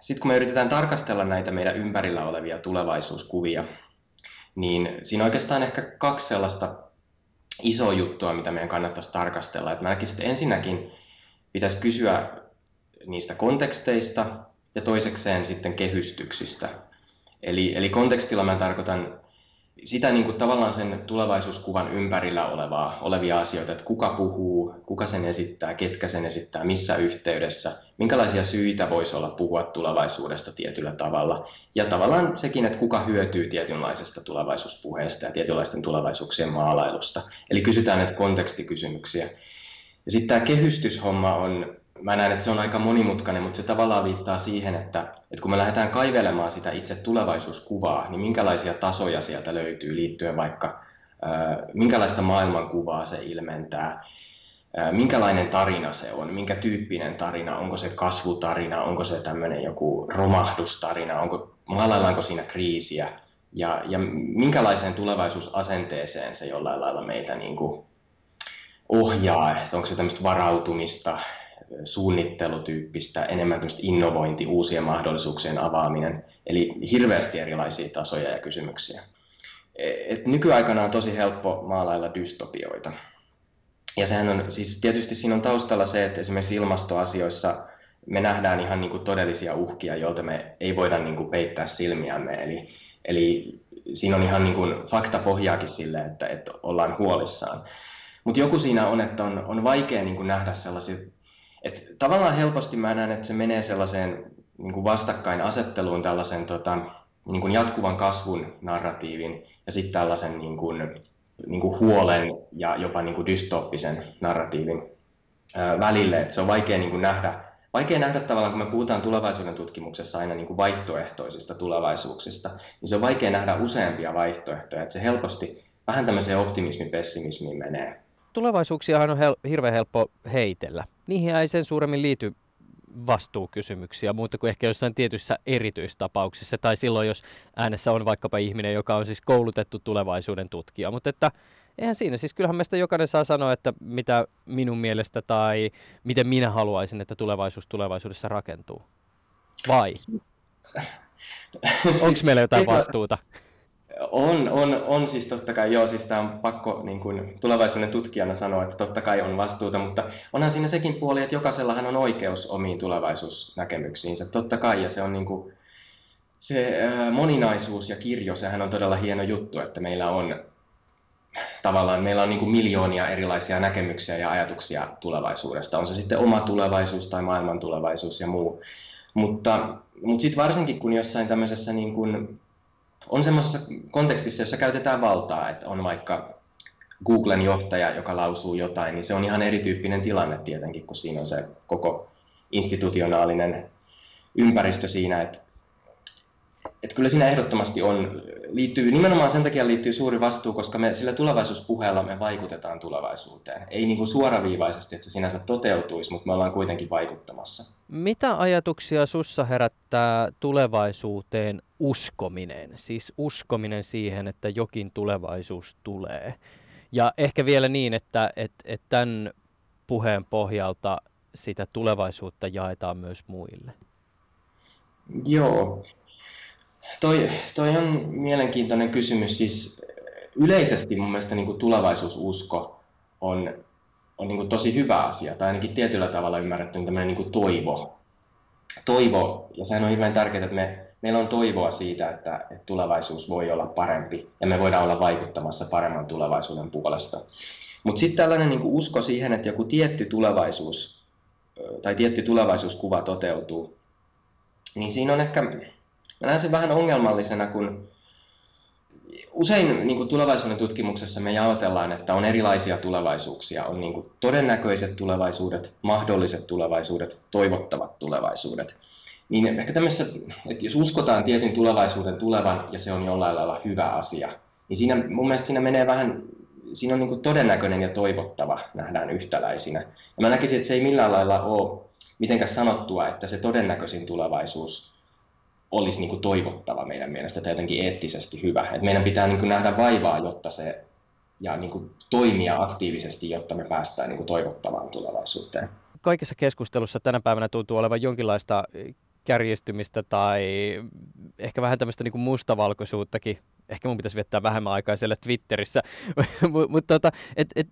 sit kun me yritetään tarkastella näitä meidän ympärillä olevia tulevaisuuskuvia, niin siinä on oikeastaan ehkä kaksi sellaista isoa juttua, mitä meidän kannattaisi tarkastella. Että mä näkisin, että ensinnäkin pitäisi kysyä niistä konteksteista ja toisekseen sitten kehystyksistä. Eli, eli kontekstilla mä tarkoitan sitä niin kuin tavallaan sen tulevaisuuskuvan ympärillä olevaa, olevia asioita, että kuka puhuu, kuka sen esittää, ketkä sen esittää, missä yhteydessä, minkälaisia syitä voisi olla puhua tulevaisuudesta tietyllä tavalla. Ja tavallaan sekin, että kuka hyötyy tietynlaisesta tulevaisuuspuheesta ja tietynlaisten tulevaisuuksien maalailusta. Eli kysytään näitä kontekstikysymyksiä. Ja sitten tämä kehystyshomma on mä näen, että se on aika monimutkainen, mutta se tavallaan viittaa siihen, että, että kun me lähdetään kaivelemaan sitä itse tulevaisuuskuvaa, niin minkälaisia tasoja sieltä löytyy liittyen vaikka, minkälaista maailmankuvaa se ilmentää, minkälainen tarina se on, minkä tyyppinen tarina, onko se kasvutarina, onko se tämmöinen joku romahdustarina, onko, maalaillaanko siinä kriisiä, ja, ja minkälaiseen tulevaisuusasenteeseen se jollain lailla meitä niin kuin ohjaa, että onko se tämmöistä varautumista, suunnittelutyyppistä, enemmän innovointi, uusien mahdollisuuksien avaaminen, eli hirveästi erilaisia tasoja ja kysymyksiä. Et nykyaikana on tosi helppo maalailla dystopioita. Ja sehän on, siis tietysti siinä on taustalla se, että esimerkiksi ilmastoasioissa me nähdään ihan niin kuin todellisia uhkia, joilta me ei voida niin kuin peittää silmiämme. Eli, eli siinä on ihan niin kuin faktapohjaakin sille, että, että ollaan huolissaan. Mutta joku siinä on, että on, on vaikea niin kuin nähdä sellaisia et tavallaan helposti mä näen, että se menee sellaiseen niin kuin vastakkainasetteluun tällaisen tota, niin kuin jatkuvan kasvun narratiivin ja sitten tällaisen niin kuin, niin kuin huolen ja jopa niin kuin dystooppisen narratiivin välille. Et se on vaikea niin kuin nähdä, vaikea nähdä tavallaan, kun me puhutaan tulevaisuuden tutkimuksessa aina niin kuin vaihtoehtoisista tulevaisuuksista, niin se on vaikea nähdä useampia vaihtoehtoja. Et se helposti vähän tämmöiseen optimismi-pessimismiin menee tulevaisuuksiahan on hel- hirveän helppo heitellä. Niihin ei sen suuremmin liity vastuukysymyksiä, muuta kuin ehkä jossain tietyissä erityistapauksissa, tai silloin, jos äänessä on vaikkapa ihminen, joka on siis koulutettu tulevaisuuden tutkija. Mutta että eihän siinä, siis kyllähän meistä jokainen saa sanoa, että mitä minun mielestä tai miten minä haluaisin, että tulevaisuus tulevaisuudessa rakentuu. Vai? Onko meillä jotain vastuuta? On, on, on siis totta kai, joo, siis tämä on pakko niin kuin tulevaisuuden tutkijana sanoa, että totta kai on vastuuta, mutta onhan siinä sekin puoli, että jokaisellahan on oikeus omiin tulevaisuusnäkemyksiinsä, totta kai, ja se on niin kuin, se äh, moninaisuus ja kirjo, sehän on todella hieno juttu, että meillä on tavallaan, meillä on niin kuin miljoonia erilaisia näkemyksiä ja ajatuksia tulevaisuudesta, on se sitten oma tulevaisuus tai maailman tulevaisuus ja muu, mutta, mutta sitten varsinkin kun jossain tämmöisessä niin kuin on semmoisessa kontekstissa, jossa käytetään valtaa, että on vaikka Googlen johtaja, joka lausuu jotain, niin se on ihan erityyppinen tilanne tietenkin, kun siinä on se koko institutionaalinen ympäristö siinä, että, että kyllä siinä ehdottomasti on, liittyy, nimenomaan sen takia liittyy suuri vastuu, koska me sillä tulevaisuuspuheella me vaikutetaan tulevaisuuteen. Ei niin kuin suoraviivaisesti, että se sinänsä toteutuisi, mutta me ollaan kuitenkin vaikuttamassa. Mitä ajatuksia sussa herättää tulevaisuuteen uskominen? Siis uskominen siihen, että jokin tulevaisuus tulee. Ja ehkä vielä niin, että, että, että tämän puheen pohjalta sitä tulevaisuutta jaetaan myös muille. Joo, Toi, toi on mielenkiintoinen kysymys. Siis yleisesti mun mielestä niin kuin tulevaisuususko on, on niin kuin tosi hyvä asia, tai ainakin tietyllä tavalla ymmärretty tämmöinen niin kuin toivo. toivo, ja sehän on hirveän tärkeää, että me, meillä on toivoa siitä, että, tulevaisuus voi olla parempi ja me voidaan olla vaikuttamassa paremman tulevaisuuden puolesta. Mutta sitten tällainen niin usko siihen, että joku tietty tulevaisuus tai tietty tulevaisuuskuva toteutuu, niin siinä on ehkä, mä näen sen vähän ongelmallisena, kun usein niin kuin tulevaisuuden tutkimuksessa me jaotellaan, että on erilaisia tulevaisuuksia. On niin kuin todennäköiset tulevaisuudet, mahdolliset tulevaisuudet, toivottavat tulevaisuudet. Niin ehkä tämmöisessä, että jos uskotaan tietyn tulevaisuuden tulevan ja se on jollain lailla hyvä asia, niin siinä mun mielestä siinä menee vähän, siinä on niin todennäköinen ja toivottava nähdään yhtäläisinä. Ja mä näkisin, että se ei millään lailla ole mitenkään sanottua, että se todennäköisin tulevaisuus olisi niin toivottava meidän mielestä tai jotenkin eettisesti hyvä. Et meidän pitää niin nähdä vaivaa, jotta se ja niin kuin toimia aktiivisesti, jotta me päästään niin kuin toivottavaan tulevaisuuteen. Kaikessa keskustelussa tänä päivänä tuntuu olevan jonkinlaista kärjistymistä tai ehkä vähän tämmöistä niin mustavalkoisuuttakin. Ehkä mun pitäisi viettää vähemmän aikaa siellä Twitterissä. Mutta tota, et, et,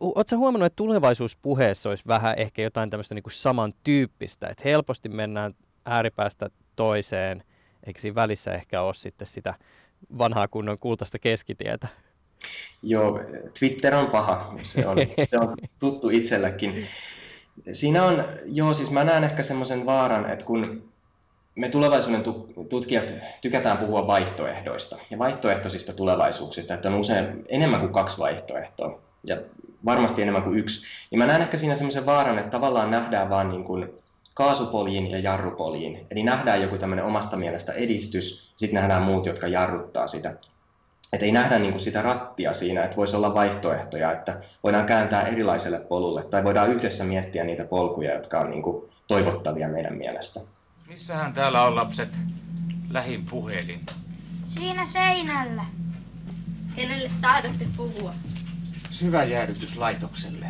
ootko huomannut, että tulevaisuuspuheessa olisi vähän ehkä jotain tämmöistä niin samantyyppistä, että helposti mennään ääripäästä toiseen, eikö siinä välissä ehkä ole sitten sitä vanhaa kunnon kultaista keskitietä? Joo, Twitter on paha, se on, se on tuttu itselläkin. Siinä on, joo, siis mä näen ehkä semmoisen vaaran, että kun me tulevaisuuden tutkijat tykätään puhua vaihtoehdoista ja vaihtoehtoisista tulevaisuuksista, että on usein enemmän kuin kaksi vaihtoehtoa ja varmasti enemmän kuin yksi, niin mä näen ehkä siinä semmoisen vaaran, että tavallaan nähdään vaan niin kuin kaasupoliin ja jarrupoliin. Eli nähdään joku tämmöinen omasta mielestä edistys, sitten nähdään muut, jotka jarruttaa sitä. Että ei nähdä niin kuin sitä rattia siinä, että voisi olla vaihtoehtoja, että voidaan kääntää erilaiselle polulle tai voidaan yhdessä miettiä niitä polkuja, jotka on niin kuin toivottavia meidän mielestä. Missähän täällä on lapset lähin puhelin? Siinä seinällä. Kenelle tahdotte puhua? Syväjäädytyslaitokselle.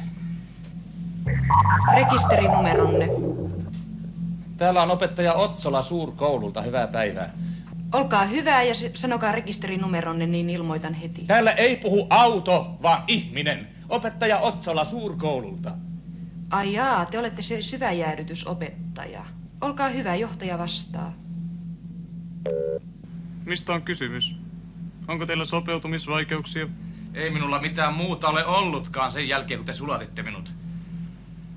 Rekisterinumeronne. Täällä on opettaja Otsola suurkoululta. Hyvää päivää. Olkaa hyvä ja sanokaa rekisterinumeronne, niin ilmoitan heti. Täällä ei puhu auto, vaan ihminen. Opettaja Otsola suurkoululta. Ai jaa, te olette se syväjäädytysopettaja. Olkaa hyvä, johtaja vastaa. Mistä on kysymys? Onko teillä sopeutumisvaikeuksia? Ei minulla mitään muuta ole ollutkaan sen jälkeen, kun te sulatitte minut.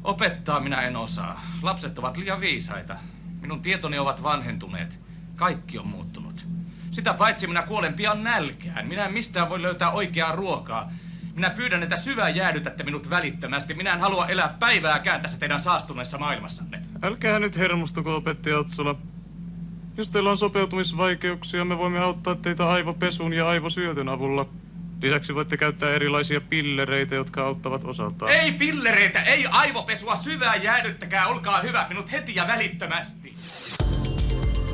Opettaa minä en osaa. Lapset ovat liian viisaita. Minun tietoni ovat vanhentuneet. Kaikki on muuttunut. Sitä paitsi minä kuolen pian nälkään. Minä en mistään voi löytää oikeaa ruokaa. Minä pyydän, että syvää jäädytätte minut välittömästi. Minä en halua elää päivääkään tässä teidän saastuneessa maailmassanne. Älkää nyt hermostuko, opettaja Otsola. Jos teillä on sopeutumisvaikeuksia, me voimme auttaa teitä aivopesun ja aivosyötön avulla. Lisäksi voitte käyttää erilaisia pillereitä, jotka auttavat osaltaan. Ei pillereitä, ei aivopesua, syvää jäädyttäkää, olkaa hyvä, minut heti ja välittömästi.